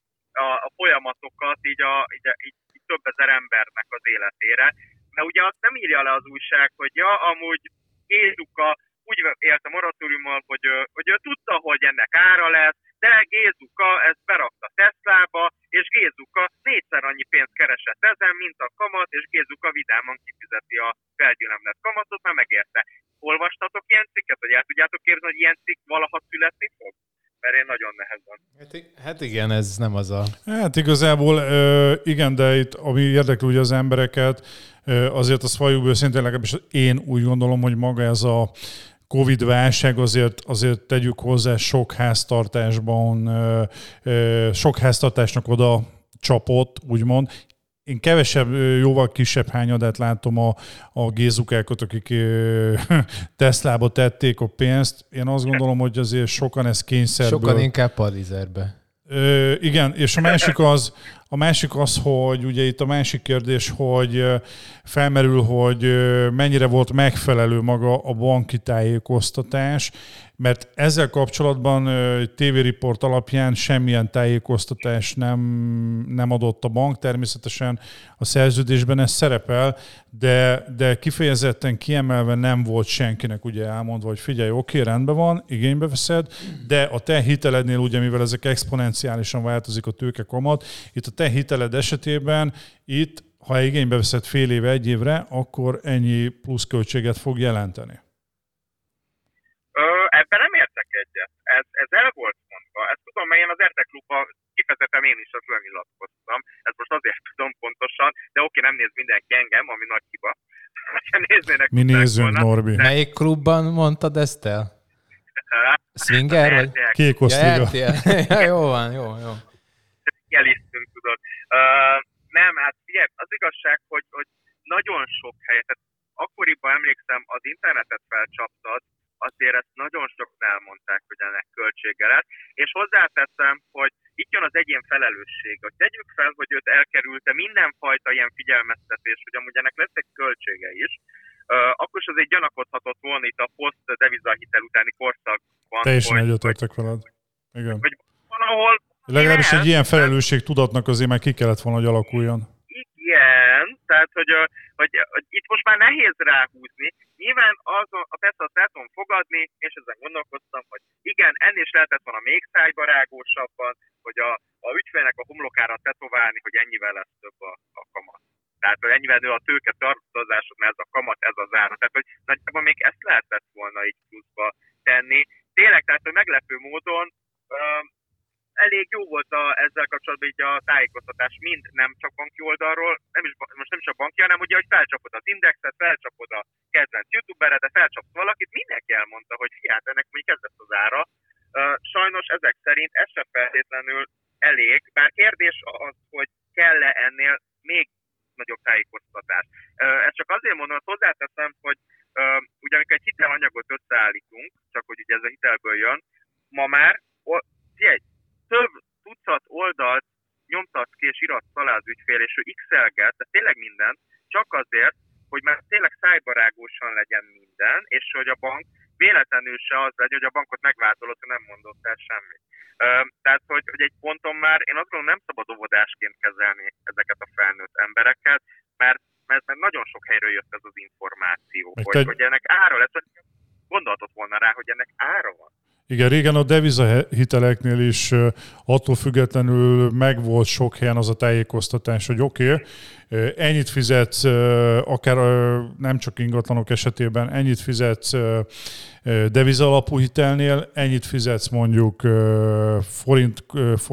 a, a folyamatokat így, a, így, így, így több ezer embernek az életére. Mert ugye azt nem írja le az újság, hogy ja, amúgy Gézuka úgy élt a moratóriummal, hogy, hogy ő tudta, hogy ennek ára lesz, de Gézuka ezt berakta Teslába, és Gézuka négyszer annyi pénzt keresett ezen, mint a kamat, és Gézuka vidáman kifizeti a felgyülemlett kamatot, mert megérte. Olvastatok ilyen cikket, hogy el tudjátok képzelni, hogy ilyen cikk valaha születni fog? mert én nagyon nehezen. Hát, igen, ez nem az a... Hát igazából igen, de itt ami érdekli ugye az embereket, azért azt valljuk őszintén, legalábbis én úgy gondolom, hogy maga ez a Covid válság azért, azért tegyük hozzá sok háztartásban, sok háztartásnak oda csapott, úgymond én kevesebb, jóval kisebb hányadát látom a, a gézukákat, akik Teslába tették a pénzt. Én azt gondolom, hogy azért sokan ez kényszerből... Sokan inkább Palizerbe. Ö, igen, és a másik az, a másik az, hogy ugye itt a másik kérdés, hogy felmerül, hogy mennyire volt megfelelő maga a banki tájékoztatás, mert ezzel kapcsolatban tévériport alapján semmilyen tájékoztatás nem, nem adott a bank. Természetesen a szerződésben ez szerepel, de, de kifejezetten kiemelve nem volt senkinek ugye elmondva, hogy figyelj, oké, rendben van, igénybe veszed, de a te hitelednél ugye, mivel ezek exponenciálisan változik a tőke kamat, itt a te hiteled esetében itt, ha igénybe veszed fél éve, egy évre, akkor ennyi pluszköltséget fog jelenteni. Ö, ebben nem értek egyet. Ez, ez el volt mondva. Ezt tudom, mert én az Erte Klubban kifejezetten én is azt lenyilatkoztam. Ez most azért tudom pontosan, de oké, nem néz mindenki engem, ami nagy hiba. néznének Mi nézzünk, volna, Norbi. De... Melyik klubban mondtad ezt el? Swinger vagy? Kék osztriga. Ja, ja, jó van, jó, jó. Elisztünk, tudod. Uh, nem, hát figyelj, az igazság, hogy, hogy nagyon sok hely, tehát akkoriban emlékszem, az internetet felcsaptad, azért ezt nagyon sokan elmondták, hogy ennek költsége lesz. És hozzáteszem, hogy itt jön az egyén felelősség. Hogy tegyük fel, hogy őt elkerülte mindenfajta ilyen figyelmeztetés, hogy amúgy ennek lesz egy költsége is, uh, akkor is azért gyanakodhatott volna itt a poszt devizahitel utáni korszakban. Teljesen egyetértek veled. Igen. Hogy valahol Legalábbis egy ilyen felelősség tudatnak azért meg ki kellett volna, hogy alakuljon. Igen, tehát hogy, hogy, hogy itt most már nehéz ráhúzni. Nyilván az, a persze azt el tudom fogadni, és ezen gondolkoztam, hogy igen, ennél is lehetett volna még szájbarágósabban, hogy a, a ügyfélnek a homlokára tetoválni, hogy ennyivel lesz több a, a kamat. Tehát, hogy ennyivel nő a tőke tartozásod, mert ez a kamat, ez az ára. Tehát, hogy nagyjából még ezt lehetett volna így pluszba tenni. Tényleg, tehát, hogy meglepő módon elég jó volt a, ezzel kapcsolatban így a tájékoztatás mind nem csak banki oldalról, nem is, most nem is a banki, hanem ugye, hogy felcsapod az indexet, felcsapod a kedvenc youtubered, de felcsapod valakit, mindenki elmondta, hogy fiát, ennek mondjuk ez lesz az ára. Sajnos ezek szerint ez sem feltétlenül elég, bár kérdés az, hogy kell-e ennél még nagyobb tájékoztatás. Ezt csak azért mondom, hogy hozzáteszem, hogy uh, ugye amikor egy hitelanyagot összeállítunk, csak hogy ugye ez a hitelből jön, ma már, figyelj, több tucat oldalt nyomtatsz ki és iratsz alá az ügyfél, és ő x de tényleg mindent, csak azért, hogy már tényleg szájbarágósan legyen minden, és hogy a bank véletlenül se az legyen, hogy a bankot megváltolod, hogy nem mondott el semmit. Tehát, hogy, hogy egy ponton már én azt gondolom, nem szabad óvodásként kezelni ezeket a felnőtt embereket, mert, mert, mert nagyon sok helyről jött ez az információ, hogy, te... hogy ennek ára lesz, gondolhatott volna rá, hogy ennek ára van. Igen, régen a deviza hiteleknél is attól függetlenül megvolt sok helyen az a tájékoztatás, hogy oké, okay, ennyit fizetsz, akár nem csak ingatlanok esetében, ennyit fizetsz deviza alapú hitelnél, ennyit fizetsz mondjuk forint,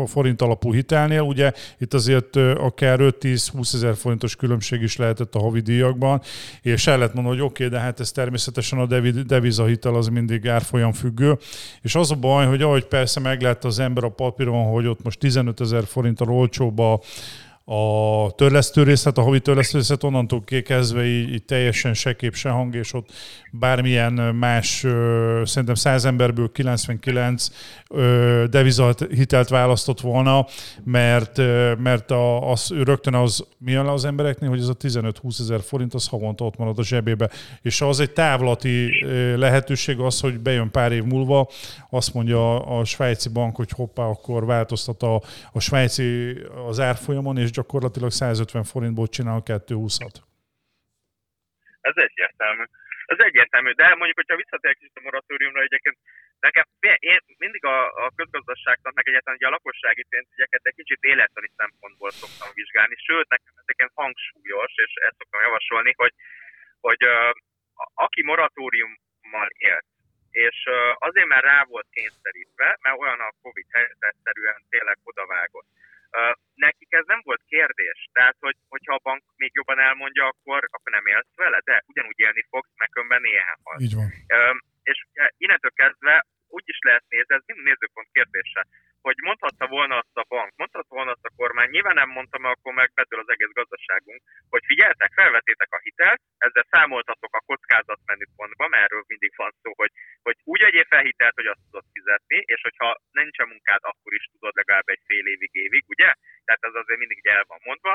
forint alapú hitelnél. Ugye itt azért akár 5-10-20 ezer forintos különbség is lehetett a havi és el lehet mondani, hogy oké, okay, de hát ez természetesen a deviza hitel az mindig árfolyam függő. És az a baj, hogy ahogy persze meglát az ember a papíron, hogy ott most 15 ezer forinttal olcsóbb a a részlet, a havi részlet onnantól kezdve így, így teljesen se kép, se hang, és ott bármilyen más, szerintem 100 emberből 99 devizahitelt választott volna, mert, mert a, az, rögtön az, milyen az embereknél, hogy ez a 15-20 ezer forint, az havonta ott marad a zsebébe. És az egy távlati lehetőség az, hogy bejön pár év múlva, azt mondja a, a svájci bank, hogy hoppá, akkor változtat a, a svájci az árfolyamon, és gyakorlatilag 150 forintból csinál a 220-at. Ez egyértelmű. Ez egyértelmű, de mondjuk, hogyha visszatérek is a moratóriumra, egyébként nekem én mindig a, a közgazdaságtan, meg egyáltalán a lakossági pénzügyeket egy kicsit élettani szempontból szoktam vizsgálni, sőt, nekem ezeken hangsúlyos, és ezt szoktam javasolni, hogy, hogy uh, aki moratóriummal élt, és azért már rá volt kényszerítve, mert olyan a Covid helyzetszerűen tényleg odavágott nekik ez nem volt kérdés. Tehát, hogy, hogyha a bank még jobban elmondja, akkor, akkor nem élsz vele, de ugyanúgy élni fogsz, meg önben éhen. Így van. És innentől kezdve úgy is lehet nézni, ez mind nézőpont kérdése, hogy mondhatta volna azt a bank, mondhatta volna azt a kormány, nyilván nem mondta, mert akkor megbetül az egész gazdaságunk, hogy figyeltek, felvetétek a hitelt, ezzel számoltatok a kockázatmenüpontba, mert erről mindig van szó, hogy, hogy úgy egyéb felhitelt, hogy azt tudod fizetni, és hogyha nincsen munkád, akkor is tudod legalább egy fél évig, évig, ugye? Tehát ez azért mindig el van mondva.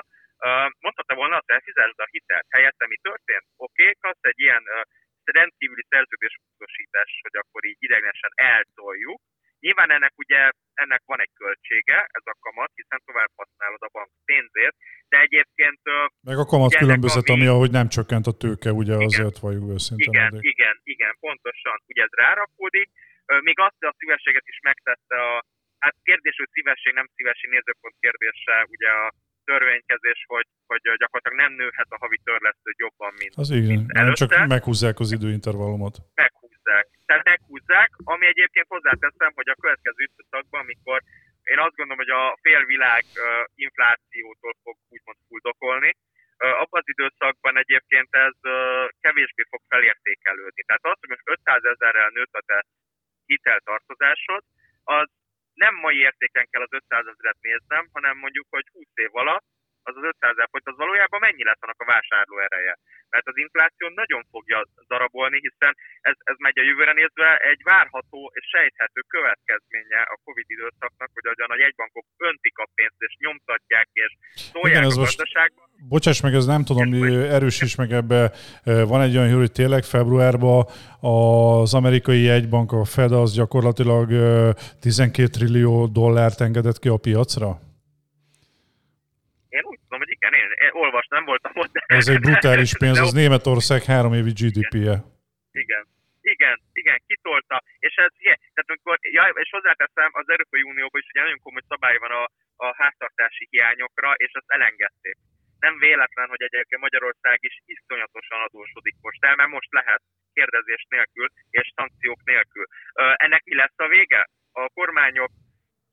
Mondhatta volna azt, elfizesd a hitelt. Helyette mi történt? Oké, okay, egy ilyen rendkívüli szerződésmódosítás, hogy akkor így idegenesen eltoljuk, Nyilván ennek ugye ennek van egy költsége, ez a kamat, hiszen tovább használod a bank pénzét, de egyébként... Meg a kamat különbözet, ami, ahogy nem csökkent a tőke, ugye igen, azért vagyunk őszintén. Igen, eddig. igen, igen, pontosan. Ugye ez rárakódik. Még azt a szívességet is megtette a, hát kérdés, hogy szívesség, nem szívesség nézőpont kérdése, ugye a törvénykezés, hogy, hogy gyakorlatilag nem nőhet a havi törlesztő jobban, mint, az igen, mint előtte. csak meghúzzák az időintervallumot. Meghúzzák. Tehát meghúzzák, ami egyébként hozzáteszem, hogy a következő időszakban, amikor én azt gondolom, hogy a félvilág inflációtól fog úgymond fuldokolni, abban az időszakban egyébként ez kevésbé fog felértékelődni. Tehát azt, hogy most 500 ezerrel nőtt a te hiteltartozásod, az nem mai értéken kell az 500 ezeret néznem, hanem mondjuk, hogy 20 év alatt az az 500 ezer forint, az valójában mennyi lesz annak a vásárló ereje. Mert az infláció nagyon fogja darabolni, hiszen ez, ez megy a jövőre nézve egy várható és sejthető következménye a Covid időszaknak, hogy ahogyan a jegybankok öntik a pénzt és nyomtatják és szólják Igen, a gazdaságban. Most, bocsáss meg, ez nem tudom, erősíts meg ebbe. Van egy olyan hír, hogy tényleg februárban az amerikai jegybank, a Fed az gyakorlatilag 12 trillió dollárt engedett ki a piacra? tudom, hogy igen, olvastam, nem voltam ott. De... Ez egy brutális pénz, az Németország három évi GDP-je. Igen. Igen, igen, kitolta, és ez, igen, tehát amikor, ja, és hozzáteszem, az Európai Unióban is ugye nagyon komoly szabály van a, a háztartási hiányokra, és ezt elengedték. Nem véletlen, hogy egyébként Magyarország is iszonyatosan adósodik most el, mert most lehet kérdezés nélkül és szankciók nélkül. Ennek mi lesz a vége? A kormányok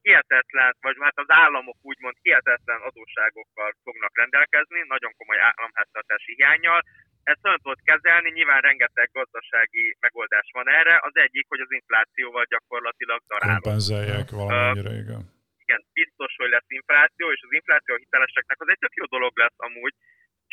hihetetlen, vagy hát az államok úgymond hihetetlen adósságokkal fognak rendelkezni, nagyon komoly államháztartási hiányjal. Ezt nagyon tudod kezelni, nyilván rengeteg gazdasági megoldás van erre. Az egyik, hogy az inflációval gyakorlatilag darálunk. Kompenzálják valamennyire, uh, igen. Igen, biztos, hogy lesz infláció, és az infláció a hiteleseknek az egy tök jó dolog lesz amúgy,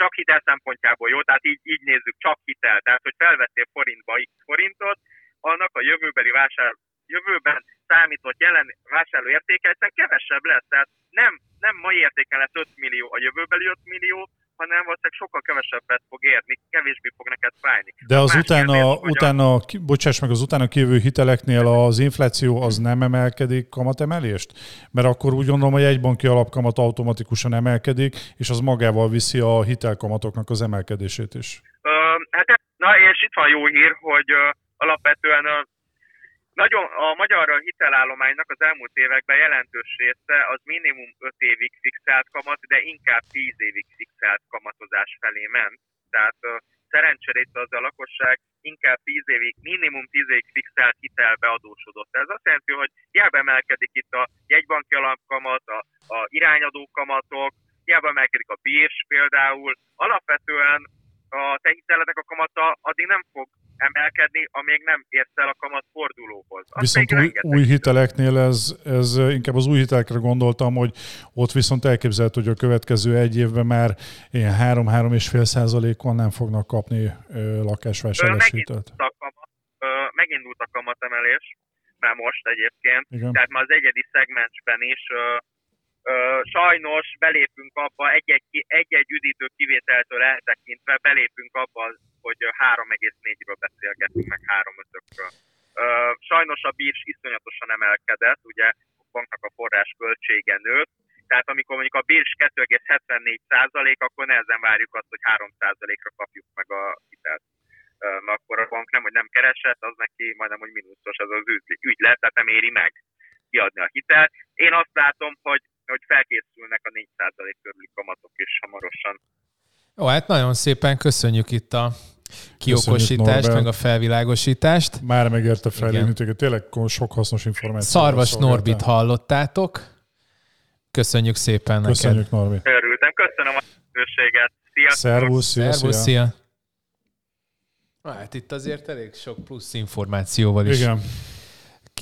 csak hitel szempontjából jó, tehát így, így nézzük, csak hitel. Tehát, hogy felvettél forintba x forintot, annak a jövőbeli vásár, jövőben számított jelen vásárló értéke kevesebb lesz. Tehát nem, nem mai értéken lesz 5 millió a jövőbeli 5 millió, hanem valószínűleg sokkal kevesebbet fog érni, kevésbé fog neked fájni. De az utána, kérdés, utána a... bocsáss meg, az utána kívül hiteleknél az infláció az nem emelkedik kamatemelést? Mert akkor úgy gondolom, hogy egy banki alapkamat automatikusan emelkedik, és az magával viszi a hitelkamatoknak az emelkedését is. Ö, hát, na és itt van jó hír, hogy ö, alapvetően nagyon, a magyar hitelállománynak az elmúlt években jelentős része az minimum 5 évig fixált kamat, de inkább 10 évig fixált kamatozás felé ment. Tehát szerencsére az a lakosság inkább 10 évig, minimum 10 évig fixált hitelbe adósodott. Ez azt jelenti, hogy hiába emelkedik itt a jegybanki alapkamat, a, a irányadó kamatok, hiába emelkedik a bírs például, alapvetően a te hitelednek a kamata addig nem fog emelkedni, amíg nem érsz el a kamat fordulóhoz. Azt viszont új, új hiteleknél ez, ez inkább az új hitelekre gondoltam, hogy ott viszont elképzelhető, hogy a következő egy évben már ilyen 3-3,5 százalékon nem fognak kapni lakásvásárlás hitelt. Megindult a kamatemelés, már most egyébként, Igen. tehát már az egyedi szegmensben is sajnos belépünk abba, egy-egy, egy-egy üdítő kivételtől eltekintve belépünk abba, hogy 3,4-ről beszélgetünk, meg 3,5-ről. Sajnos a bírs iszonyatosan emelkedett, ugye a banknak a forrás költsége nőtt, tehát amikor mondjuk a bírs 2,74 százalék, akkor nehezen várjuk azt, hogy 3 százalékra kapjuk meg a hitelt. Mert akkor a bank nem, hogy nem keresett, az neki majdnem, hogy mínuszos az az ügylet, tehát nem éri meg kiadni a hitelt. Én azt látom, hogy hogy felkészülnek a 4% körüli kamatok is hamarosan. Jó, hát nagyon szépen köszönjük itt a kiokosítást, meg a felvilágosítást. Már megérte felélni tényleg sok hasznos információ. Szarvas Norbit hallottátok. Köszönjük szépen Köszönjük, neked. Norbi. Örültem, köszönöm a lehetőséget. Sziasztok! Szervusz, szia, Szervusz, szia. szia. Hát itt azért elég sok plusz információval is. Igen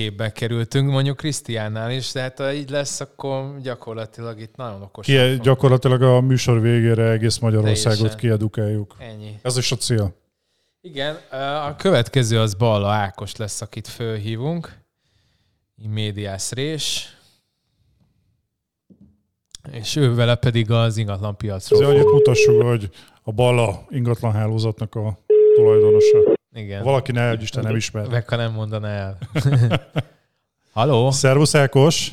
képbe kerültünk, mondjuk Krisztiánnál is, tehát ha így lesz, akkor gyakorlatilag itt nagyon okos. Ki, gyakorlatilag a műsor végére egész Magyarországot kiedukáljuk. Ennyi. Ez is a cél. Igen, a következő az Balla Ákos lesz, akit fölhívunk. Médiász Rés. És ő vele pedig az ingatlan piacról. Azért annyit mutassuk, hogy a Balla ingatlan hálózatnak a tulajdonosa. Igen. Ha valaki ne, hogy Isten nem ismer. Meg ha nem mondaná el. Haló? Szervusz, Ákos!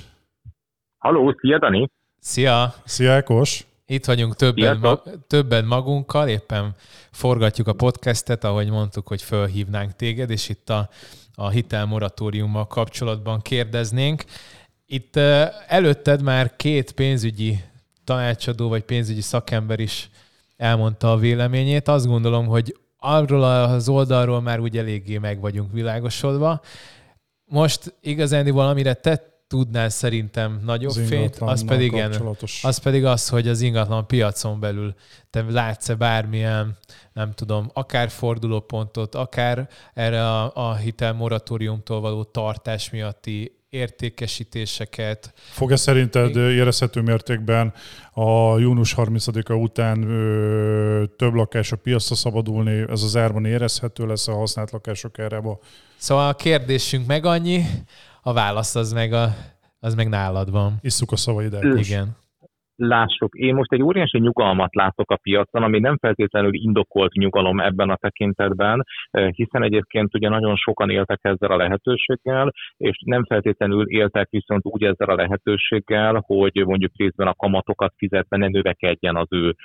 Haló, szia, Dani! Szia! Szia, Ákos! Itt vagyunk többen, ma, többen magunkkal, éppen forgatjuk a podcastet, ahogy mondtuk, hogy fölhívnánk téged, és itt a, a hitelmoratóriummal kapcsolatban kérdeznénk. Itt előtted már két pénzügyi tanácsadó vagy pénzügyi szakember is elmondta a véleményét. Azt gondolom, hogy arról az oldalról már úgy eléggé meg vagyunk világosodva. Most igazán valamire te tudnál szerintem nagyobb az fényt, az pedig, igen, az pedig az, hogy az ingatlan piacon belül te látsz-e bármilyen, nem tudom, akár fordulópontot, akár erre a, a hitel moratóriumtól való tartás miatti értékesítéseket. Fog-e szerinted érezhető mértékben a június 30-a után ö, több lakás a piacra szabadulni, ez az árban érezhető lesz a használt lakások erre? Szóval a kérdésünk meg annyi, a válasz az meg, a, az meg nálad van. Isszuk a szavaidat. Igen lássuk. Én most egy óriási nyugalmat látok a piacon, ami nem feltétlenül indokolt nyugalom ebben a tekintetben, eh, hiszen egyébként ugye nagyon sokan éltek ezzel a lehetőséggel, és nem feltétlenül éltek viszont úgy ezzel a lehetőséggel, hogy mondjuk részben a kamatokat fizetve ne növekedjen az ő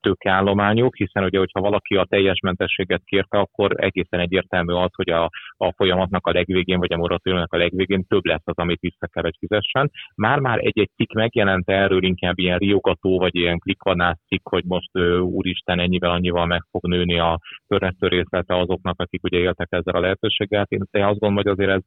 tőkeállományuk, hiszen ugye, hogyha valaki a teljes mentességet kérte, akkor egészen egyértelmű az, hogy a, a folyamatnak a legvégén, vagy a moratóriumnak a legvégén több lesz az, amit vissza kell, hogy fizessen. Már-már egy-egy cikk megjelent erről inkább ilyen riogató, vagy ilyen klikvanászik, hogy most úristen ennyivel, annyival meg fog nőni a törlesztő részlete azoknak, akik ugye éltek ezzel a lehetőséggel. Én azt gondolom, hogy azért ez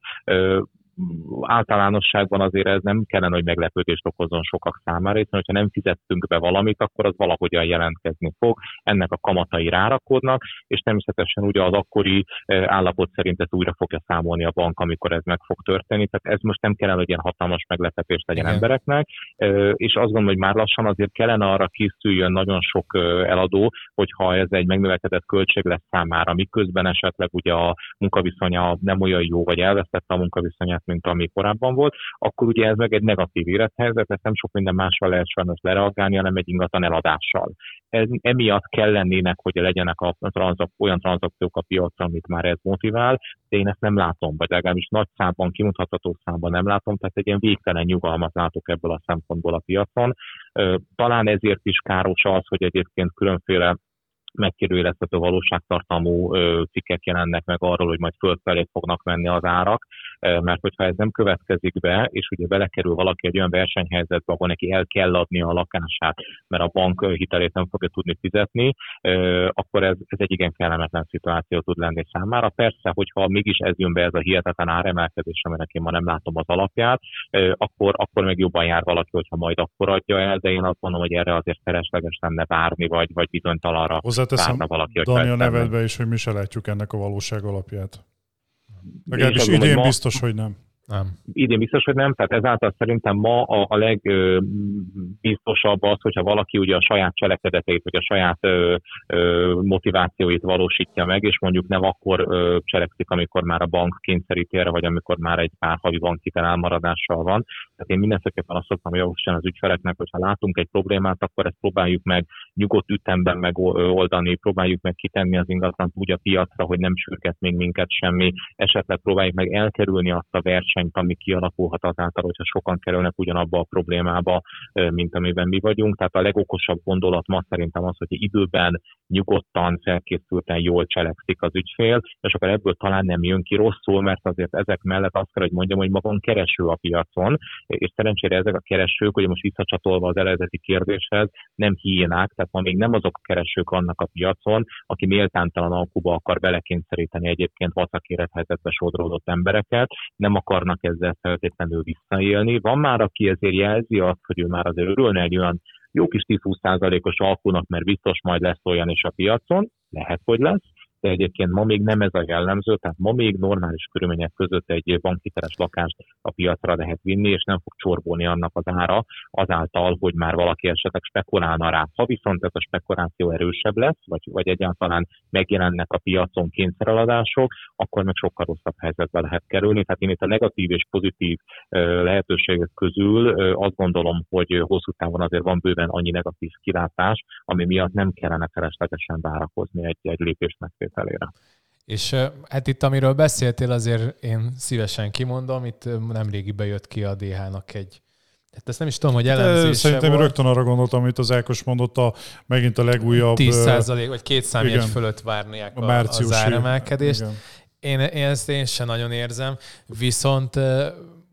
általánosságban azért ez nem kellene, hogy meglepődést okozzon sokak számára, hiszen hogyha nem fizettünk be valamit, akkor az valahogyan jelentkezni fog, ennek a kamatai rárakodnak, és természetesen ugye az akkori állapot szerint ezt újra fogja számolni a bank, amikor ez meg fog történni, tehát ez most nem kellene, hogy ilyen hatalmas meglepetés legyen Igen. embereknek, és azt gondolom, hogy már lassan azért kellene arra készüljön nagyon sok eladó, hogyha ez egy megnövekedett költség lesz számára, miközben esetleg ugye a munkaviszonya nem olyan jó, vagy elvesztette a munkaviszonyát, mint ami korábban volt, akkor ugye ez meg egy negatív élethelyzet, ezt nem sok minden mással lehet sajnos lereagálni, hanem egy ingatlan eladással. Ez, emiatt kell lennének, hogy legyenek a transzak, olyan tranzakciók a piacon, amit már ez motivál, de én ezt nem látom, vagy legalábbis nagy számban, kimutatható számban nem látom, tehát egy ilyen végtelen nyugalmat látok ebből a szempontból a piacon. Talán ezért is káros az, hogy egyébként különféle megkérdőjelezhető valóságtartalmú cikkek jelennek meg arról, hogy majd fölfelé fognak menni az árak, mert hogyha ez nem következik be, és ugye belekerül valaki egy olyan versenyhelyzetbe, ahol neki el kell adni a lakását, mert a bank hitelét nem fogja tudni fizetni, akkor ez, ez egy igen kellemetlen szituáció tud lenni számára. Persze, hogyha mégis ez jön be ez a hihetetlen áremelkedés, aminek én ma nem látom az alapját, akkor, akkor meg jobban jár valaki, hogyha majd akkor adja el, de én azt mondom, hogy erre azért felesleges lenne várni, vagy, vagy bizonytalanra Hozzáteszem, valaki, Dani, a nevedbe is, hogy mi se látjuk ennek a valóság alapját. Legalábbis idén ma... biztos, hogy nem. Nem. Idén biztos, hogy nem, tehát ezáltal szerintem ma a, a legbiztosabb az, hogyha valaki ugye a saját cselekedeteit, vagy a saját ö, ö, motivációit valósítja meg, és mondjuk nem akkor ö, cselekszik, amikor már a bank kényszeríti erre, vagy amikor már egy pár havi bankhitel elmaradással van. Tehát én mindenféleképpen azt szoktam javasolni az ügyfeleknek, hogyha látunk egy problémát, akkor ezt próbáljuk meg nyugodt ütemben megoldani, próbáljuk meg kitenni az ingatlant úgy a piacra, hogy nem sürget még minket semmi, esetleg próbáljuk meg elkerülni azt a versenyt, versenyt, ami kialakulhat azáltal, hogyha sokan kerülnek ugyanabba a problémába, mint amiben mi vagyunk. Tehát a legokosabb gondolat ma szerintem az, hogy időben nyugodtan, felkészülten jól cselekszik az ügyfél, és akkor ebből talán nem jön ki rosszul, mert azért ezek mellett azt kell, hogy mondjam, hogy maga kereső a piacon, és szerencsére ezek a keresők, hogy most visszacsatolva az eredeti kérdéshez, nem hiénák, tehát ma még nem azok a keresők vannak a piacon, aki méltántalan alkuba akar belekényszeríteni egyébként vacakéret sodródott embereket, nem akar akarnak ezzel feltétlenül visszaélni. Van már, aki ezért jelzi azt, hogy ő már azért örülne egy olyan jó kis 10-20%-os alkunak, mert biztos majd lesz olyan is a piacon, lehet, hogy lesz, de egyébként ma még nem ez a jellemző, tehát ma még normális körülmények között egy bankhiteles lakást a piacra lehet vinni, és nem fog csorbolni annak az ára azáltal, hogy már valaki esetleg spekulálna rá. Ha viszont ez a spekuláció erősebb lesz, vagy, vagy egyáltalán megjelennek a piacon kényszereladások, akkor meg sokkal rosszabb helyzetbe lehet kerülni. Tehát én itt a negatív és pozitív lehetőségek közül azt gondolom, hogy hosszú távon azért van bőven annyi negatív kilátás, ami miatt nem kellene feleslegesen várakozni egy, egy lépés megfelelően felére. És hát itt, amiről beszéltél, azért én szívesen kimondom, itt nemrégi bejött ki a DH-nak egy Hát ezt nem is tudom, hogy elemzése Szerintem volt. rögtön arra gondoltam, amit az Ákos mondott, a, megint a legújabb... 10% vagy két számjegy fölött várniák a, a, az áremelkedést. Én, én ezt én sem nagyon érzem, viszont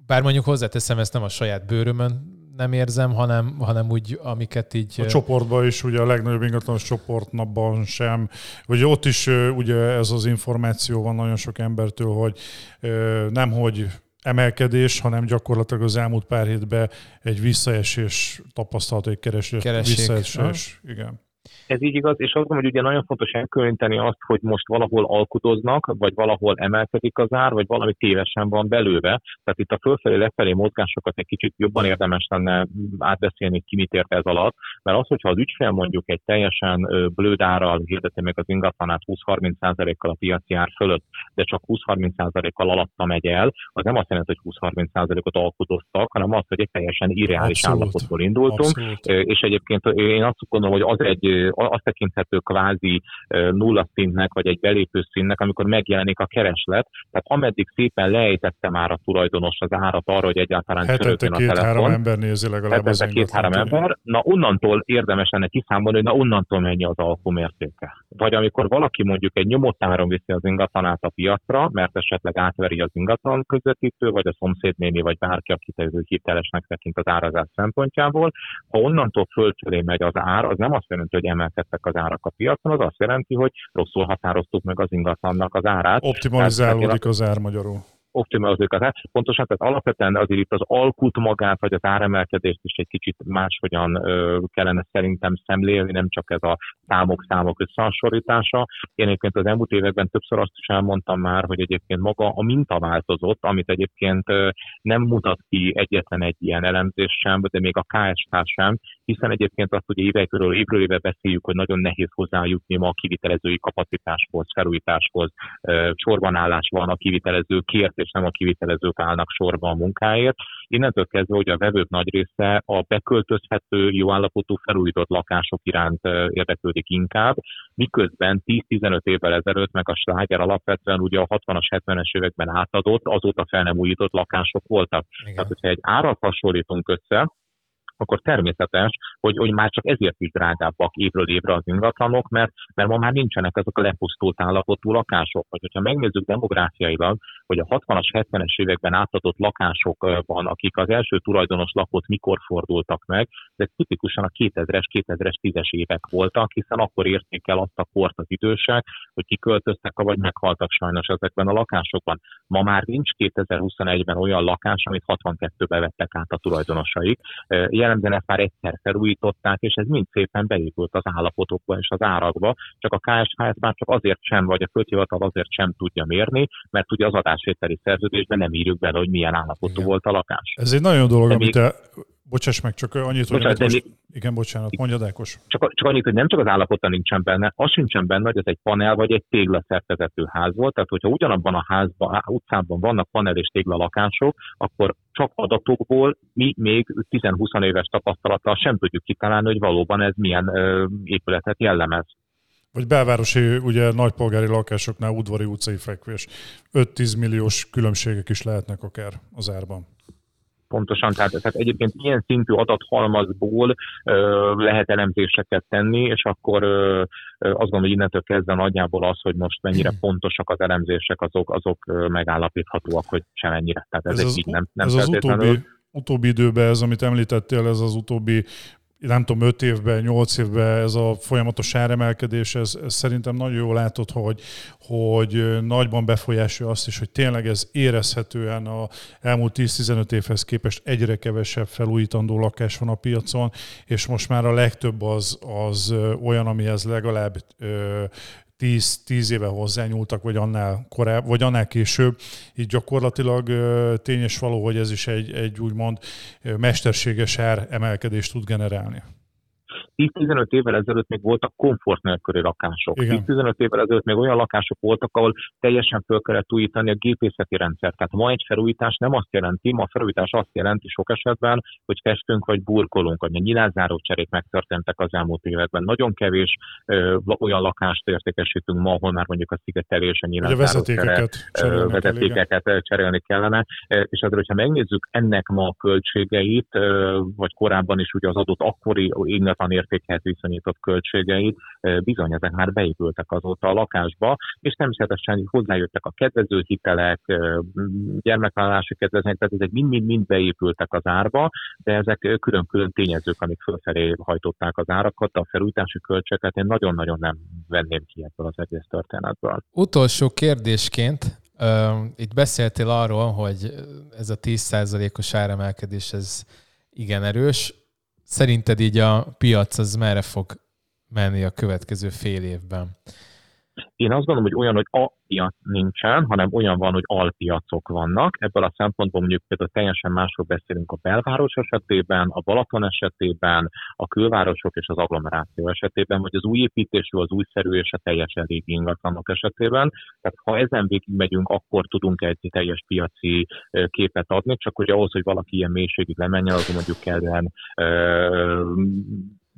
bár mondjuk hozzáteszem, ezt nem a saját bőrömön nem érzem, hanem, hanem úgy, amiket így... A csoportban is, ugye a legnagyobb ingatlanos csoportnapban sem, ugye ott is ugye ez az információ van nagyon sok embertől, hogy nem, hogy emelkedés, hanem gyakorlatilag az elmúlt pár hétben egy visszaesés tapasztalható, egy keresés, visszaesés. Igen. Ez így igaz, és azt gondolom, hogy ugye nagyon fontos elkülöníteni azt, hogy most valahol alkudoznak, vagy valahol emelkedik az ár, vagy valami tévesen van belőle. Tehát itt a fölfelé lefelé mozgásokat egy kicsit jobban érdemes lenne átbeszélni, ki mit ért ez alatt, mert az, hogyha az ügyfél mondjuk egy teljesen blőd árral hirdeti meg az ingatlanát 20-30%-kal a piaci ár fölött, de csak 20-30%-kal alatta megy el, az nem azt jelenti, hogy 20-30%-ot alkudoztak, hanem az, hogy egy teljesen irreális állapotból indultunk. Abszolút. És egyébként én azt gondolom, hogy az egy azt tekinthető kvázi nulla szintnek, vagy egy belépő szintnek, amikor megjelenik a kereslet. Tehát ameddig szépen lejtette már a tulajdonos az árat arra, hogy egyáltalán csörögjön a telefon. két-három ember nézi legalább az két-három ember. Na onnantól érdemes lenne kiszámolni, hogy na onnantól mennyi az alkumértéke. Vagy amikor valaki mondjuk egy nyomotáron viszi az ingatlanát a piacra, mert esetleg átveri az ingatlan közvetítő, vagy a szomszédnéni, vagy bárki, aki hitelesnek tekint az árazás szempontjából, ha onnantól fölcsölé megy az ár, az nem azt jelenti, hogy emelkedtek az árak a piacon, az azt jelenti, hogy rosszul határoztuk meg az ingatlannak az árát. Optimalizálódik az ár magyarul optimalizáljuk az ár. Pontosan, tehát alapvetően azért itt az alkut magát, vagy az áremelkedést is egy kicsit máshogyan ö, kellene szerintem szemlélni, nem csak ez a számok-számok összehasonlítása. Én egyébként az elmúlt években többször azt is elmondtam már, hogy egyébként maga a minta változott, amit egyébként ö, nem mutat ki egyetlen egy ilyen elemzés sem, de még a KSH sem, hiszen egyébként azt, hogy évekről évről éve beszéljük, hogy nagyon nehéz hozzájutni ma a kivitelezői kapacitáshoz, felújításhoz, sorbanállás van a kivitelező kért és nem a kivitelezők állnak sorba a munkáért. Innentől kezdve, hogy a vevők nagy része a beköltözhető, jó állapotú, felújított lakások iránt érdeklődik inkább, miközben 10-15 évvel ezelőtt meg a sláger alapvetően ugye a 60-as, 70-es években átadott, azóta fel nem újított lakások voltak. Igen. Tehát, hogyha egy árat hasonlítunk össze, akkor természetes, hogy, hogy már csak ezért is drágábbak évről évre az ingatlanok, mert, mert ma már nincsenek ezek a lepusztult állapotú lakások. Vagy hogyha megnézzük demográfiailag, hogy a 60-as, 70-es években átadott lakásokban, akik az első tulajdonos lakott mikor fordultak meg, ezek tipikusan a 2000-es, 2010-es évek voltak, hiszen akkor érték el azt a kort az idősek, hogy kiköltöztek, vagy meghaltak sajnos ezekben a lakásokban. Ma már nincs 2021-ben olyan lakás, amit 62-ben vettek át a tulajdonosaik jellemzően már egyszer felújították, és ez mind szépen beépült az állapotokba és az árakba, csak a KSH ezt már csak azért sem, vagy a földhivatal azért sem tudja mérni, mert ugye az adásvételi szerződésben nem írjuk bele, hogy milyen állapotú Igen. volt a lakás. Ez egy nagyon dolog, De amit még... te Bocsáss meg, csak annyit, hogy bocsánat, Ákos... Igen, bocsánat, mondjad Ákos. Csak, csak annyit, hogy nem csak az állapota nincsen benne, az sincsen benne, hogy ez egy panel vagy egy tégla szerkezetű ház volt, tehát hogyha ugyanabban a házban, utcában vannak panel és tégla lakások, akkor csak adatokból mi még 10-20 éves tapasztalattal sem tudjuk kitalálni, hogy valóban ez milyen ö, épületet jellemez. Vagy belvárosi, ugye nagypolgári lakásoknál udvari utcai fekvés. 5-10 milliós különbségek is lehetnek akár az árban pontosan, tehát, tehát egyébként ilyen szintű adathalmazból ö, lehet elemzéseket tenni, és akkor ö, azt gondolom, hogy innentől kezdve nagyjából az, hogy most mennyire pontosak az elemzések, azok, azok megállapíthatóak, hogy semennyire. Tehát ez, ez az, így nem, nem ez az utóbbi, utóbbi időben ez, amit említettél, ez az utóbbi nem tudom, 5 évben, 8 évben ez a folyamatos áremelkedés, ez, ez szerintem nagyon jól látod, hogy, hogy nagyban befolyásolja azt is, hogy tényleg ez érezhetően a elmúlt 10-15 évhez képest egyre kevesebb felújítandó lakás van a piacon, és most már a legtöbb az, az olyan, amihez legalább 10, 10 éve hozzányúltak, vagy annál, korább, vagy annál később. Így gyakorlatilag tényes való, hogy ez is egy, egy úgymond mesterséges ár emelkedést tud generálni. 10-15 évvel ezelőtt még voltak komfort nélküli lakások. 10-15 évvel ezelőtt még olyan lakások voltak, ahol teljesen föl kellett újítani a gépészeti rendszert. Tehát ma egy felújítás nem azt jelenti, ma a felújítás azt jelenti sok esetben, hogy festünk vagy burkolunk, vagy a nyilázáró cserék megtörténtek az elmúlt években. Nagyon kevés ö, olyan lakást értékesítünk ma, ahol már mondjuk a szigetelés, a nyilázáró vezetékeket, csere, vezetékeket cserélni kellene. És azért, hogyha megnézzük ennek ma a költségeit, vagy korábban is ugye az adott akkori ingatlan értékhez viszonyított költségeit, bizony ezek már beépültek azóta a lakásba, és természetesen hozzájöttek a kedvező hitelek, gyermekvállalási kedvezmények, tehát ezek mind-mind-mind beépültek az árba, de ezek külön-külön tényezők, amik fölfelé hajtották az árakat, a felújítási költségeket én nagyon-nagyon nem venném ki ebből az egész történetből. Utolsó kérdésként Itt beszéltél arról, hogy ez a 10%-os áremelkedés, ez igen erős. Szerinted így a piac az merre fog menni a következő fél évben? Én azt gondolom, hogy olyan, hogy a piac nincsen, hanem olyan van, hogy alpiacok vannak. Ebből a szempontból mondjuk például teljesen másról beszélünk a belváros esetében, a Balaton esetében, a külvárosok és az agglomeráció esetében, vagy az új építésű, az újszerű és a teljesen régi ingatlanok esetében. Tehát ha ezen végig megyünk, akkor tudunk egy teljes piaci képet adni, csak hogy ahhoz, hogy valaki ilyen mélységig lemenjen, az mondjuk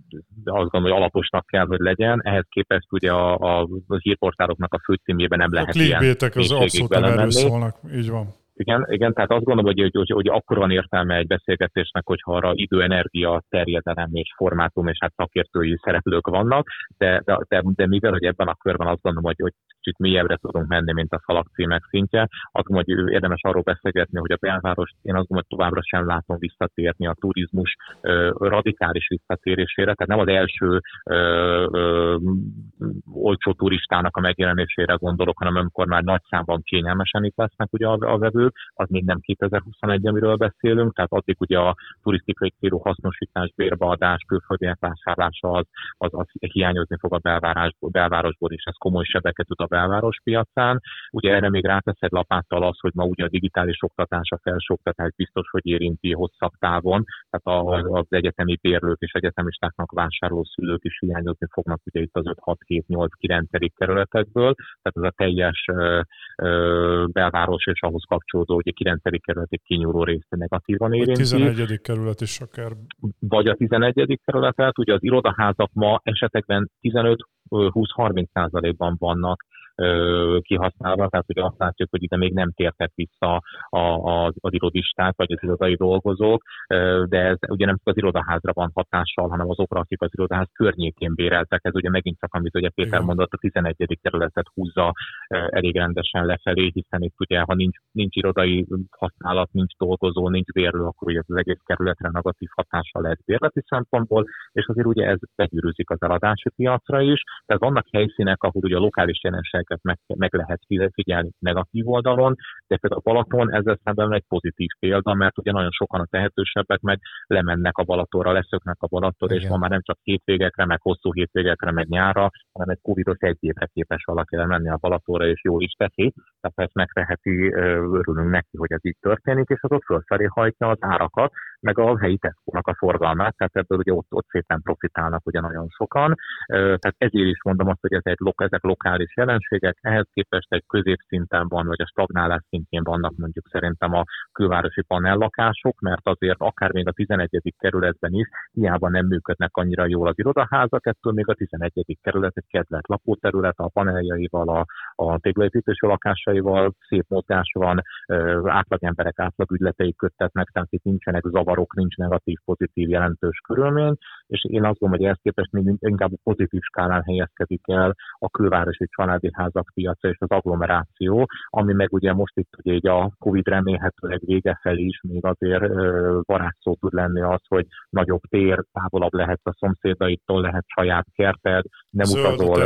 kellően azt gondolom, hogy alaposnak kell, hogy legyen. Ehhez képest ugye a, a, a hírportáloknak a főcímében nem lehet a ilyen az abszolút nem erről szólnak, így van. Igen, igen, tehát azt gondolom, hogy, hogy, hogy akkor van értelme egy beszélgetésnek, hogyha arra idő, energia, terjedelem és formátum és hát szakértői szereplők vannak, de, de, de, de mivel, hogy ebben a körben azt gondolom, hogy, hogy kicsit mélyebbre tudunk menni, mint a falak címek szintje, azt gondolom, hogy érdemes arról beszélgetni, hogy a belváros, én azt gondolom, hogy továbbra sem látom visszatérni a turizmus ö, radikális visszatérésére, tehát nem az első ö, ö, olcsó turistának a megjelenésére gondolok, hanem amikor már nagy számban kényelmesen itt lesznek ugye a, a vevő, az még nem 2021, amiről beszélünk, tehát addig ugye a turisztikai célú hasznosítás, bérbeadás, külföldiek vásárlása az, az, az hiányozni fog a belvárosból, belvárosból, és ez komoly sebeket tud a belváros piacán. Ugye erre még ráteszed lapáttal az, hogy ma ugye a digitális oktatás, a felsőoktatás biztos, hogy érinti hosszabb távon, tehát az egyetemi bérlők és egyetemistáknak vásárló szülők is hiányozni fognak ugye itt az 5-6-7-8-9 kerületekből, tehát ez a teljes ö, ö, belváros és ahhoz kapcsolódó kapcsolódó, hogy a 9. kerületi kinyúló részt negatívan érinti. A 11. kerület is akár. Vagy a 11. kerületet, ugye az irodaházak ma esetekben 15-20-30 százalékban vannak kihasználva, tehát hogy azt látjuk, hogy ide még nem tértek vissza a, a, az irodisták vagy az irodai dolgozók, de ez ugye nem csak az irodaházra van hatással, hanem azokra, akik az irodaház környékén béreltek. Ez ugye megint csak, amit ugye Péter mondott, a 11. kerületet húzza elég rendesen lefelé, hiszen itt ugye, ha nincs, nincs irodai használat, nincs dolgozó, nincs bérlő, akkor ugye az egész kerületre negatív hatással lehet bérleti szempontból, és azért ugye ez begyűrűzik az eladási piacra is. Tehát vannak helyszínek, ahol ugye a lokális jelenség ezeket meg, meg lehet figyelni negatív oldalon, de például a Balaton ezzel szemben egy pozitív példa, mert ugye nagyon sokan a tehetősebbek meg lemennek a Balatonra, leszöknek a Balatonra, és ma már nem csak hétvégekre, meg hosszú hétvégekre, meg nyára, hanem egy covidos egy évre képes valaki lemenni a Balatonra, és jól is teszi, tehát ezt megteheti, örülünk neki, hogy ez így történik, és az ott fölfelé hajtja az árakat, meg a helyi tesco a forgalmát, tehát ebből ugye ott, ott szépen profitálnak ugye nagyon sokan. Tehát ezért is mondom azt, hogy ez egy, ezek lokális jelenségek, ehhez képest egy középszinten van, vagy a stagnálás szintjén vannak mondjuk szerintem a külvárosi panellakások, mert azért akár még a 11. kerületben is hiába nem működnek annyira jól az irodaházak, ettől még a 11. kerület egy kedvelt lakóterület, a paneljaival, a, a téglaépítésű lakásaival szép mozgás van, átlag emberek átlag ügyletei köttetnek, tehát itt nincsenek zavar zavarok, nincs negatív, pozitív, jelentős körülmény, és én azt gondolom, hogy ehhez képest még inkább a pozitív skálán helyezkedik el a külvárosi családi házak piaca és az agglomeráció, ami meg ugye most itt ugye így a Covid remélhetőleg vége felé is még azért varázsszó tud lenni az, hogy nagyobb tér, távolabb lehet a szomszédaitól, lehet saját kerted, nem zöld utazol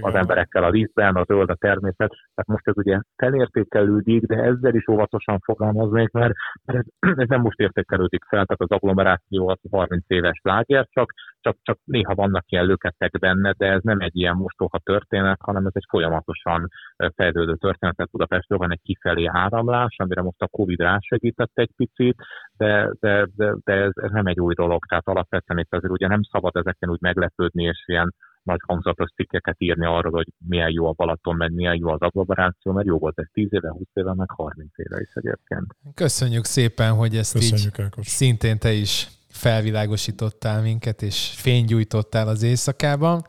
az emberekkel a vízben, a zöld a természet. Tehát most ez ugye felértékelődik, de ezzel is óvatosan fogalmaznék, mert ez, ez nem most értékelődik fel, tehát az agglomeráció az 30 éves láger, csak, csak, csak néha vannak ilyen löketek benne, de ez nem egy ilyen mostoha történet, hanem ez egy folyamatosan fejlődő történet. Tehát Budapestről van egy kifelé áramlás, amire most a Covid rásegített egy picit, de, de, de, de ez, ez nem egy új dolog. Tehát alapvetően itt azért ugye nem szabad ezeken úgy meglepődni, és ilyen nagy hangzatos cikkeket írni arról, hogy milyen jó a Balaton, meg milyen jó az agglomeráció, mert jó volt ez 10 éve, 20 éve, meg 30 éve is egyébként. Köszönjük szépen, hogy ezt Köszönjük, így Ákos. szintén te is felvilágosítottál minket, és fénygyújtottál az éjszakában.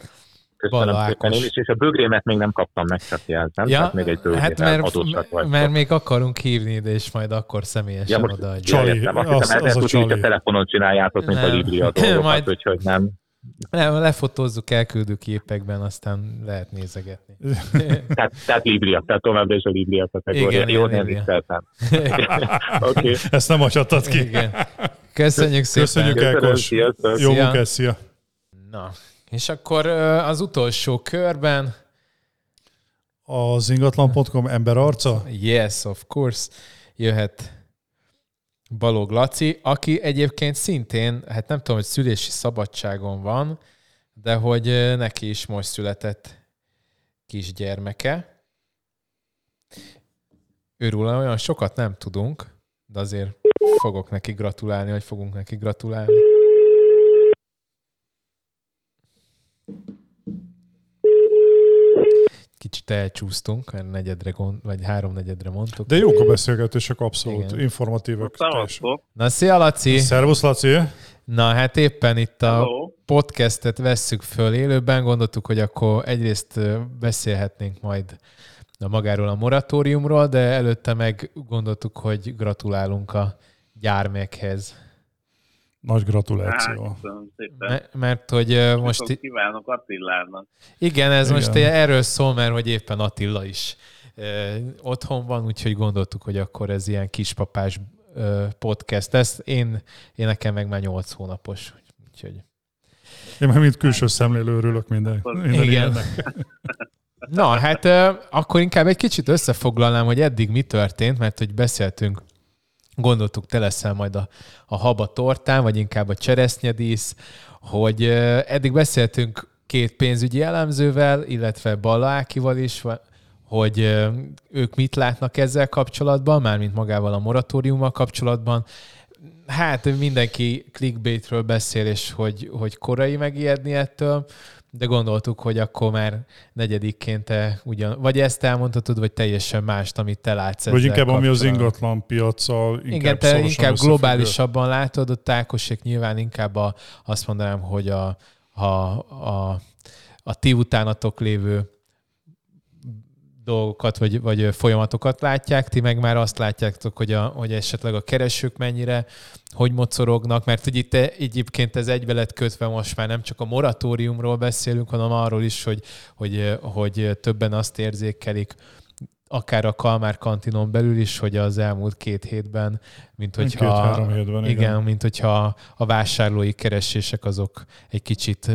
Köszönöm Bala szépen én is, és a bögrémet még nem kaptam meg, csak jelzem, ja, tehát még egy hát mert, mert még akarunk hívni ide, és majd akkor személyesen ja, odaadjuk. Csali, azt az, hiszem, az, az a, a telefonon csináljátok, mint nem. a Libria dolgokat, majd, úgyhogy nem. Nem, lefotózzuk elküldő képekben, aztán lehet nézegetni. tehát, tehát Libria, tehát továbbra is a Libria kategória. Jó, nem tiszteltem. okay. Ezt nem acsatad ki. Igen. Köszönjük szépen. Köszönjük, Elkos. Jó munkás, szia. Na, és akkor az utolsó körben Az ingatlan.com ember arca? Yes, of course. Jöhet Balog Laci, aki egyébként szintén, hát nem tudom, hogy szülési szabadságon van, de hogy neki is most született kisgyermeke. Őről olyan sokat nem tudunk, de azért fogok neki gratulálni, vagy fogunk neki gratulálni. Kicsit elcsúsztunk, mert negyedre, vagy háromnegyedre mondtuk. De jók a beszélgetések, abszolút Igen. informatívak. Na, szia Laci! Szervusz Laci! Na hát éppen itt a Hello. podcastet vesszük föl élőben, gondoltuk, hogy akkor egyrészt beszélhetnénk majd a magáról a moratóriumról, de előtte meg gondoltuk, hogy gratulálunk a gyármekhez. Nagy gratuláció. Hát, szépen. mert hogy most... Kívánok Attilának. Igen, ez Igen. most erről szól, mert hogy éppen Attila is otthon van, úgyhogy gondoltuk, hogy akkor ez ilyen kispapás podcast. Ez én, én nekem meg már 8 hónapos, úgyhogy... Én már mint külső szemlélő örülök minden, minden Igen. Na, hát akkor inkább egy kicsit összefoglalnám, hogy eddig mi történt, mert hogy beszéltünk gondoltuk, te leszel majd a, a haba tortán, vagy inkább a cseresznyedísz, hogy eddig beszéltünk két pénzügyi elemzővel, illetve Balla Ákival is, hogy ők mit látnak ezzel kapcsolatban, mármint magával a moratóriummal kapcsolatban. Hát mindenki clickbaitről beszél, és hogy, hogy korai megijedni ettől de gondoltuk, hogy akkor már negyedikként te ugyan, vagy ezt elmondhatod, vagy teljesen mást, amit te látsz Vagy inkább ami az ingatlan piacsal inkább Igen, te inkább globálisabban látod, ott Ákosék nyilván inkább a, azt mondanám, hogy a, a, a, a ti utánatok lévő dolgokat, vagy, vagy folyamatokat látják, ti meg már azt látjátok, hogy, a, hogy esetleg a keresők mennyire, hogy mocorognak, mert hogy itt egyébként ez egybe lett kötve most már nem csak a moratóriumról beszélünk, hanem arról is, hogy, hogy, hogy többen azt érzékelik, akár a Kalmár kantinon belül is, hogy az elmúlt két hétben, mint hogyha, két, hétben, igen, igen, mint hogyha a vásárlói keresések azok egy kicsit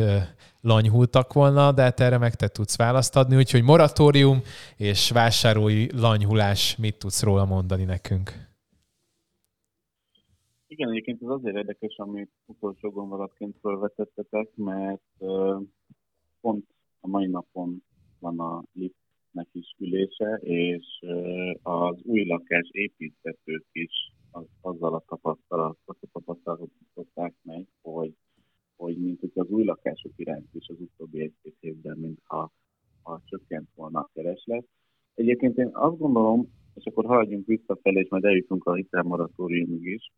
lanyhultak volna, de hát erre meg te tudsz választ adni, úgyhogy moratórium és vásárlói lanyhulás, mit tudsz róla mondani nekünk? Igen, egyébként ez azért érdekes, amit utolsó gondolatként felvetettetek, mert pont a mai napon van a liftnek is ülése, és az új lakás építetők is az, azzal a tapasztalatot tapasztalatot meg, hogy hogy mint hogy az új lakások iránt is az utóbbi egy-két évben, mintha ha csökkent volna a kereslet. Egyébként én azt gondolom, és akkor haladjunk visszafelé, és majd eljutunk a hitelmoratóriumig is.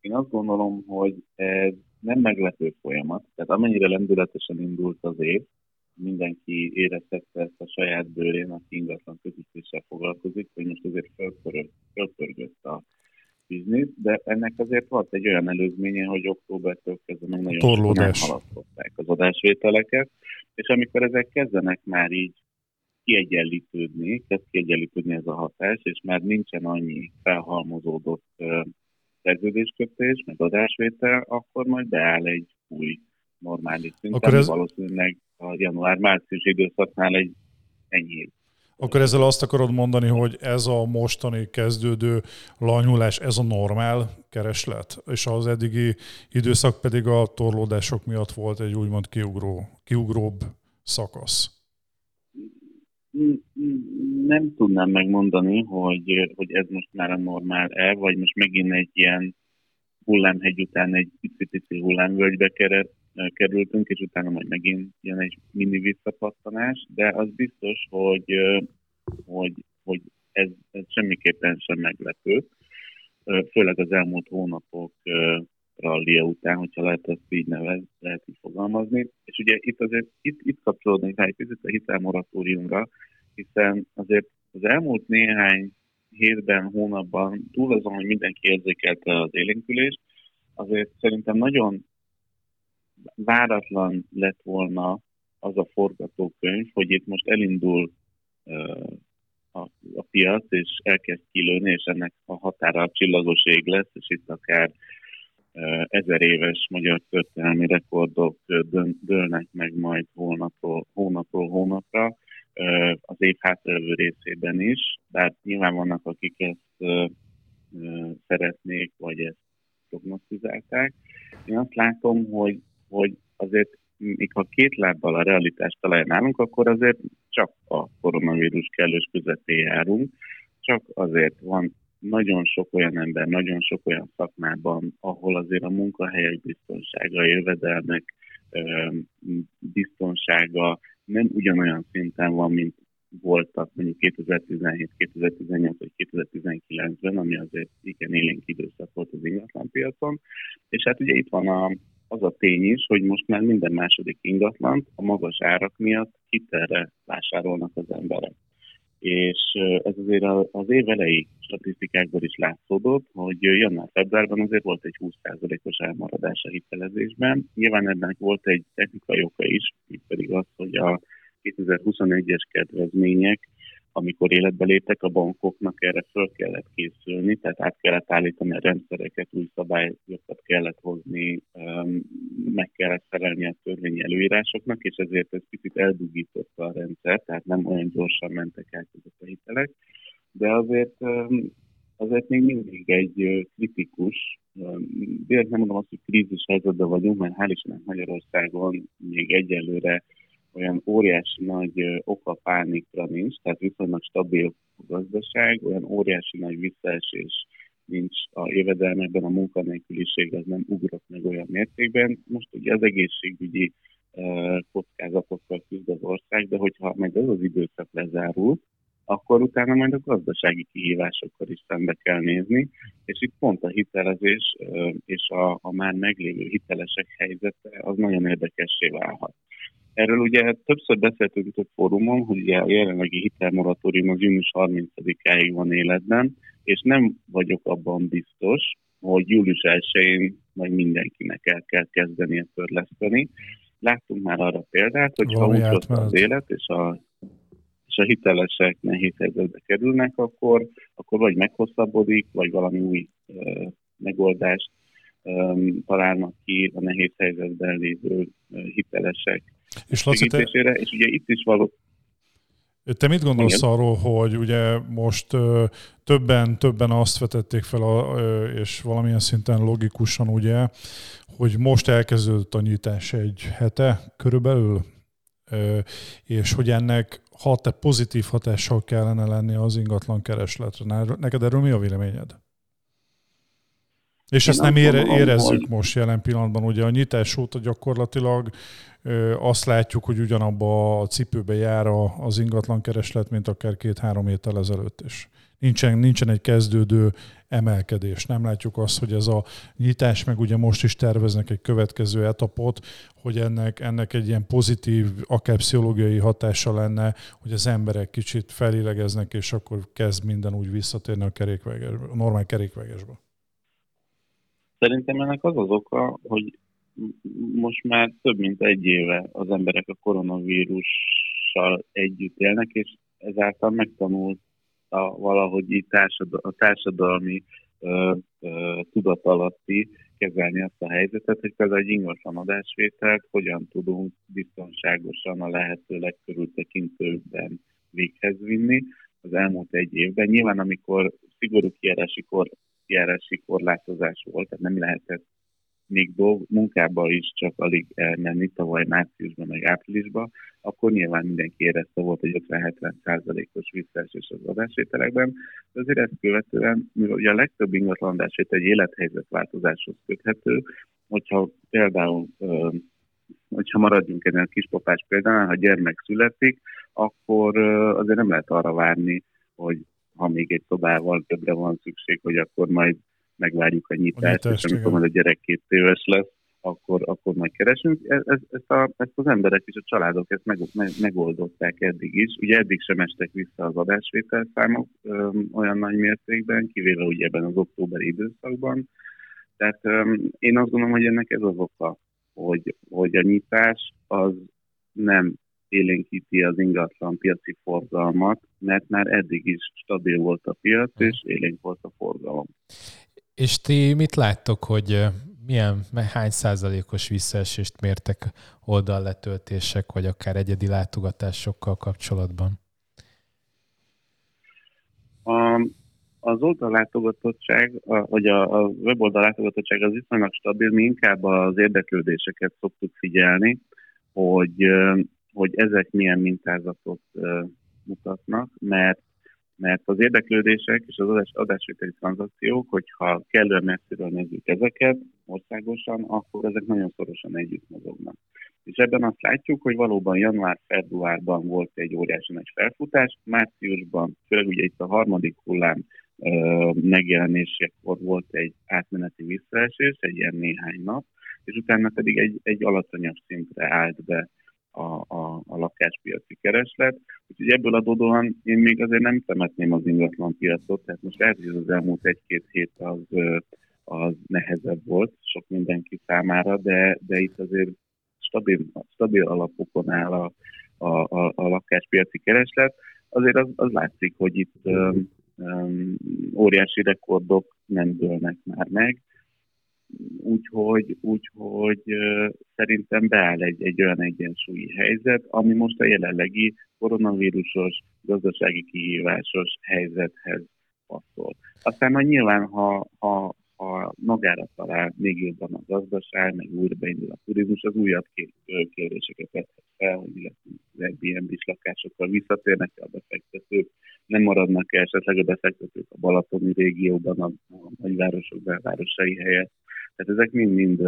Én azt gondolom, hogy ez nem meglepő folyamat, tehát amennyire lendületesen indult az év, mindenki érezhette ezt a saját bőrén, aki ingatlan közítéssel foglalkozik, hogy most azért fölpörgött a biznisz, de ennek azért volt egy olyan előzménye, hogy októbertől kezdve meg nagyon Torlódás. halasztották az adásvételeket, és amikor ezek kezdenek már így kiegyenlítődni, kezd kiegyenlítődni ez a hatás, és már nincsen annyi felhalmozódott szerződéskötés, meg adásvétel, akkor majd beáll egy új normális szint, akkor ez... valószínűleg a január-március időszaknál egy enyhébb akkor ezzel azt akarod mondani, hogy ez a mostani kezdődő lanyulás, ez a normál kereslet, és az eddigi időszak pedig a torlódások miatt volt egy úgymond kiugró, kiugróbb szakasz. Nem tudnám megmondani, hogy, hogy ez most már a normál-e, vagy most megint egy ilyen hullámhegy után egy pici-pici hullámvölgybe kerültünk, és utána majd megint jön egy mini visszapattanás, de az biztos, hogy, hogy, hogy ez, ez semmiképpen sem meglepő, főleg az elmúlt hónapok rallia után, hogyha lehet ezt így nevez, lehet így fogalmazni. És ugye itt azért itt, itt kapcsolódnék rá egy picit a hitelmoratóriumra, hiszen azért az elmúlt néhány hétben, hónapban, túl azon, hogy mindenki érzékelte az élénkülést, azért szerintem nagyon váratlan lett volna az a forgatókönyv, hogy itt most elindul a, a piac, és elkezd kilőni, és ennek a határa a csillagos ég lesz, és itt akár ezer éves magyar történelmi rekordok dőlnek meg majd hónapról, hónapról hónapra, az év hátralévő részében is, bár nyilván vannak, akik ezt szeretnék, vagy ezt prognosztizálták. Én azt látom, hogy, hogy azért ha két lábbal a realitást találnálunk, akkor azért csak a koronavírus kellős közepén járunk, csak azért van nagyon sok olyan ember, nagyon sok olyan szakmában, ahol azért a munkahelyek biztonsága, jövedelmek biztonsága nem ugyanolyan szinten van, mint voltak mondjuk 2017, 2018 vagy 2019-ben, ami azért igen élénk időszak volt az ingatlanpiacon. És hát ugye itt van a, az a tény is, hogy most már minden második ingatlant a magas árak miatt hitelre vásárolnak az emberek és ez azért az év elejé statisztikákból is látszódott, hogy január-februárban azért volt egy 20%-os elmaradás a hitelezésben. Nyilván ennek volt egy technikai oka is, pedig az, hogy a 2021-es kedvezmények amikor életbe léptek, a bankoknak erre föl kellett készülni, tehát át kellett állítani a rendszereket, új szabályokat kellett hozni, meg kellett felelni a törvényi előírásoknak, és ezért ez picit eldugította a rendszer, tehát nem olyan gyorsan mentek át ezek a hitelek, de azért azért még mindig egy kritikus, direkt nem mondom azt, hogy krízis helyzetben vagyunk, mert hál' Istennek Magyarországon még egyelőre olyan óriási nagy oka pánikra nincs, tehát viszonylag stabil a gazdaság, olyan óriási nagy visszaesés nincs a évedelmekben, a munkanélküliség az nem ugrott meg olyan mértékben. Most ugye az egészségügyi kockázatokkal küzd az ország, de hogyha meg ez az időszak lezárul, akkor utána majd a gazdasági kihívásokkal is szembe kell nézni, és itt pont a hitelezés és a, a már meglévő hitelesek helyzete az nagyon érdekessé válhat. Erről ugye többször beszéltünk itt a fórumon, hogy ugye a jelenlegi hitelmoratórium az június 30-áig van életben, és nem vagyok abban biztos, hogy július 1-én majd mindenkinek el kell kezdeni a törleszteni. Láttunk már arra példát, hogy ha úgy az élet, és a, és a hitelesek nehéz helyzetbe kerülnek, akkor, akkor vagy meghosszabbodik, vagy valami új e, megoldást találnak ki a nehéz helyzetben lévő hitelesek és Laci, te... és ugye itt is való, te mit gondolsz Igen. arról, hogy ugye most ö, többen, többen azt vetették fel, a, ö, és valamilyen szinten logikusan ugye, hogy most elkezdődött a nyitás egy hete körülbelül, ö, és hogy ennek hat pozitív hatással kellene lenni az ingatlan keresletre. Neked erről mi a véleményed? És Én ezt nem ére, érezzük hogy... most jelen pillanatban. Ugye a nyitás óta gyakorlatilag azt látjuk, hogy ugyanabba a cipőbe jár az ingatlan kereslet, mint akár két-három héttel ezelőtt is. Nincsen, nincsen egy kezdődő emelkedés. Nem látjuk azt, hogy ez a nyitás, meg ugye most is terveznek egy következő etapot, hogy ennek, ennek egy ilyen pozitív, akár pszichológiai hatása lenne, hogy az emberek kicsit felélegeznek, és akkor kezd minden úgy visszatérni a, kerékvegesbe, a normál kerékvegesbe. Szerintem ennek az az oka, hogy most már több mint egy éve az emberek a koronavírussal együtt élnek, és ezáltal megtanult a, valahogy így társadal, a társadalmi ö, ö, tudatalatti kezelni azt a helyzetet, hogy például egy ingatlan adásvételt hogyan tudunk biztonságosan a lehető legkörültekintőbben véghez vinni az elmúlt egy évben. Nyilván, amikor szigorú kijárási, kor, kijárási korlátozás volt, tehát nem lehetett még dolg, munkába is csak alig elmenni tavaly márciusban, meg áprilisban, akkor nyilván mindenki érezte volt egy 50-70 százalékos visszaesés az adásvételekben, de azért ezt követően, mivel ugye a legtöbb ingatlan adásvétel egy élethelyzetváltozáshoz köthető, hogyha például hogyha maradjunk ennél a kispapás példánál, ha gyermek születik, akkor azért nem lehet arra várni, hogy ha még egy szobával többre van szükség, hogy akkor majd megvárjuk a nyitást, a nyitást és amikor majd a gyerek két éves lesz, akkor, akkor majd keresünk. E, ez, ezt, a, ezt az emberek és a családok ezt meg, meg, megoldották eddig is. Ugye eddig sem estek vissza az adásvételszámok ö, olyan nagy mértékben, kivéve ugye ebben az októberi időszakban. Tehát ö, én azt gondolom, hogy ennek ez az oka, hogy, hogy a nyitás az nem élénkíti az ingatlan piaci forgalmat, mert már eddig is stabil volt a piac, és élénk volt a forgalom. És ti mit láttok, hogy milyen, hány százalékos visszaesést mértek oldalletöltések, vagy akár egyedi látogatásokkal kapcsolatban? A, az oldallátogatottság, vagy a, a weboldal látogatottság az viszonylag stabil, mi inkább az érdeklődéseket szoktuk figyelni, hogy, hogy ezek milyen mintázatot mutatnak, mert mert az érdeklődések és az adás, adásvételi tranzakciók, hogyha kellően messziről nézzük ezeket országosan, akkor ezek nagyon szorosan együtt mozognak. És ebben azt látjuk, hogy valóban január-februárban volt egy óriási nagy felfutás, márciusban, főleg ugye itt a harmadik hullám megjelenésekor volt egy átmeneti visszaesés, egy ilyen néhány nap, és utána pedig egy, egy alacsonyabb szintre állt be a, a, a lakáspiaci kereslet. Úgyhogy ebből adódóan én még azért nem temetném az ingatlan piacot, tehát most lehet, hogy az elmúlt egy-két hét az, az nehezebb volt sok mindenki számára, de, de itt azért stabil, stabil alapokon áll a, a, a, a lakáspiaci kereslet. Azért az, az látszik, hogy itt um, um, óriási rekordok nem dőlnek már meg, úgyhogy, úgyhogy szerintem beáll egy, egy olyan egyensúlyi helyzet, ami most a jelenlegi koronavírusos, gazdasági kihívásos helyzethez passzol. Aztán majd nyilván, ha, ha, ha magára talál még jobban a gazdaság, meg újra beindul a turizmus, az újabb kérdéseket vethet fel, hogy az Airbnb-s lakásokkal visszatérnek a befektetők, nem maradnak el esetleg a befektetők a Balatoni régióban, a, a nagyvárosok belvárosai helyett, tehát ezek mind-mind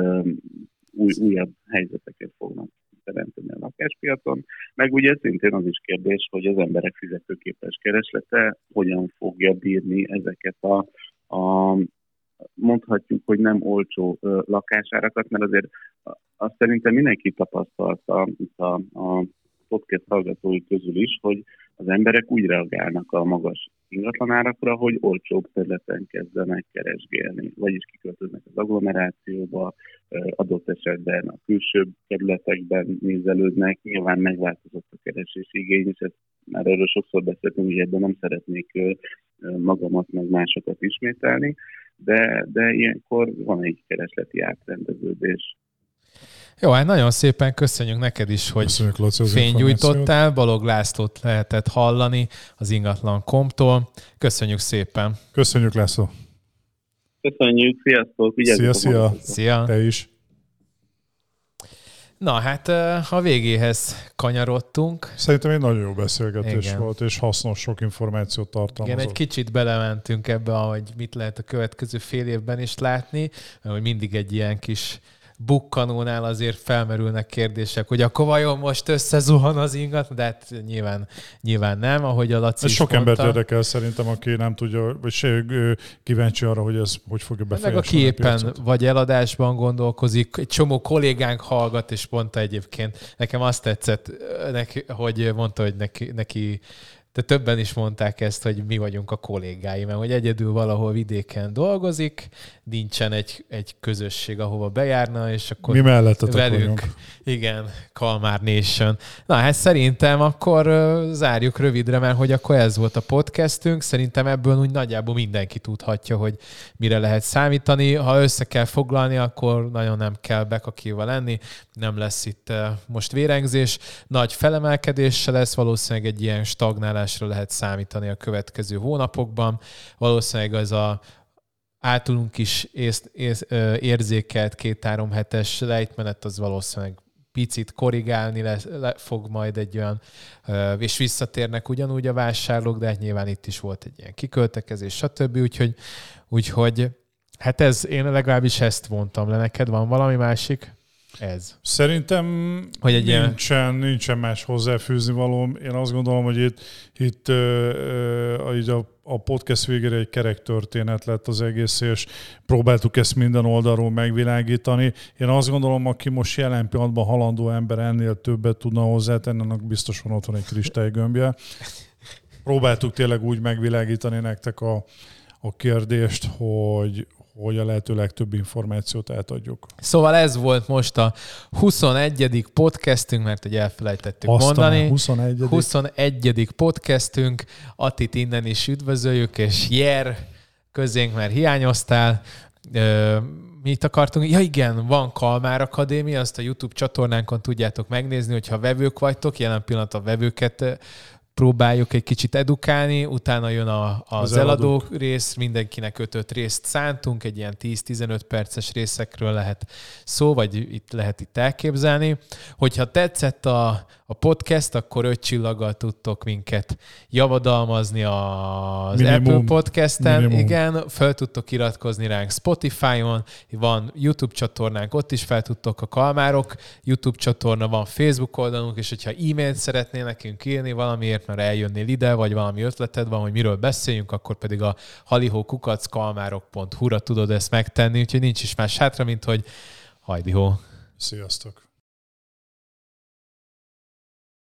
új, újabb helyzeteket fognak teremteni a lakáspiacon. Meg ugye szintén az is kérdés, hogy az emberek fizetőképes kereslete hogyan fogja bírni ezeket a, a mondhatjuk, hogy nem olcsó lakásárakat, mert azért azt szerintem mindenki tapasztalta a, a podcast hallgatói közül is, hogy az emberek úgy reagálnak a magas ingatlanárakra, hogy olcsóbb területen kezdenek keresgélni, vagyis kiköltöznek az agglomerációba, adott esetben a külső kerületekben nézelődnek, nyilván megváltozott a keresési igény, és ezt már erről sokszor beszéltünk, hogy ebben nem szeretnék magamat meg másokat ismételni, de, de ilyenkor van egy keresleti átrendeződés jó, hát nagyon szépen köszönjük neked is, hogy köszönjük, Laci, fénygyújtottál. Balog Lászlót lehetett hallani az ingatlan komptól. Köszönjük szépen. Köszönjük, László. Köszönjük, sziasztok. Szia, szia. Szia. Te is. Na hát a végéhez kanyarodtunk. Szerintem egy nagyon jó beszélgetés Igen. volt, és hasznos, sok információt tartalmazott. Igen, egy kicsit belementünk ebbe, hogy mit lehet a következő fél évben is látni, hogy mindig egy ilyen kis bukkanónál azért felmerülnek kérdések, hogy akkor vajon most összezuhan az ingat, de hát nyilván, nyilván nem, ahogy a Laci Ez sok mondta. embert érdekel szerintem, aki nem tudja, vagy se kíváncsi arra, hogy ez hogy fogja befolyásolni Meg aki éppen vagy eladásban gondolkozik, egy csomó kollégánk hallgat, és mondta egyébként, nekem azt tetszett, neki, hogy mondta, hogy neki, neki de többen is mondták ezt, hogy mi vagyunk a kollégái, mert hogy egyedül valahol vidéken dolgozik, nincsen egy, egy közösség, ahova bejárna, és akkor mi mellettetek vagyunk. Igen, Kalmár Nation. Na hát szerintem akkor zárjuk rövidre, mert hogy akkor ez volt a podcastünk. Szerintem ebből úgy nagyjából mindenki tudhatja, hogy mire lehet számítani. Ha össze kell foglalni, akkor nagyon nem kell bekakiva lenni. Nem lesz itt most vérengzés. Nagy felemelkedése lesz, valószínűleg egy ilyen stagnálásra lehet számítani a következő hónapokban. Valószínűleg az a általunk is ész, ész, érzékelt két-három hetes lejtmenet az valószínűleg picit korrigálni le, le, fog majd egy olyan, és visszatérnek ugyanúgy a vásárlók, de hát nyilván itt is volt egy ilyen kiköltekezés, stb. Úgyhogy, úgyhogy hát ez, én legalábbis ezt mondtam le. Neked van valami másik? Ez. Szerintem hogy egy nincsen, ilyen... nincsen más hozzáfűzni valóm. Én azt gondolom, hogy itt, itt uh, a, a podcast végére egy kerek történet lett az egész, és próbáltuk ezt minden oldalról megvilágítani. Én azt gondolom, aki most jelen pillanatban halandó ember ennél többet tudna hozzátenni, annak biztos van otthon egy kristálygömbje. Próbáltuk tényleg úgy megvilágítani nektek a, a kérdést, hogy, hogy a lehető legtöbb információt átadjuk. Szóval ez volt most a 21. podcastünk, mert egy elfelejtettük Aztán mondani. 21. 21. podcastünk. Atit innen is üdvözöljük, és Jer közénk, mert hiányoztál. mit akartunk? Ja igen, van Kalmár Akadémia, azt a YouTube csatornánkon tudjátok megnézni, hogyha vevők vagytok, jelen pillanat a vevőket próbáljuk egy kicsit edukálni, utána jön a, az, az eladó eladók. rész, mindenkinek 5 részt szántunk, egy ilyen 10-15 perces részekről lehet szó, vagy itt lehet itt elképzelni. Hogyha tetszett a, a podcast, akkor öt csillaggal tudtok minket javadalmazni az Minimum. Apple Podcasten. Minimum. Igen, fel tudtok iratkozni ránk Spotify-on, van YouTube csatornánk, ott is fel tudtok a Kalmárok YouTube csatorna, van Facebook oldalunk, és hogyha e-mailt szeretnél nekünk írni valamiért, mert eljönnél ide, vagy valami ötleted van, hogy miről beszéljünk, akkor pedig a halihókukackalmárok.hu-ra tudod ezt megtenni, úgyhogy nincs is más hátra, mint hogy hajdihó. Sziasztok!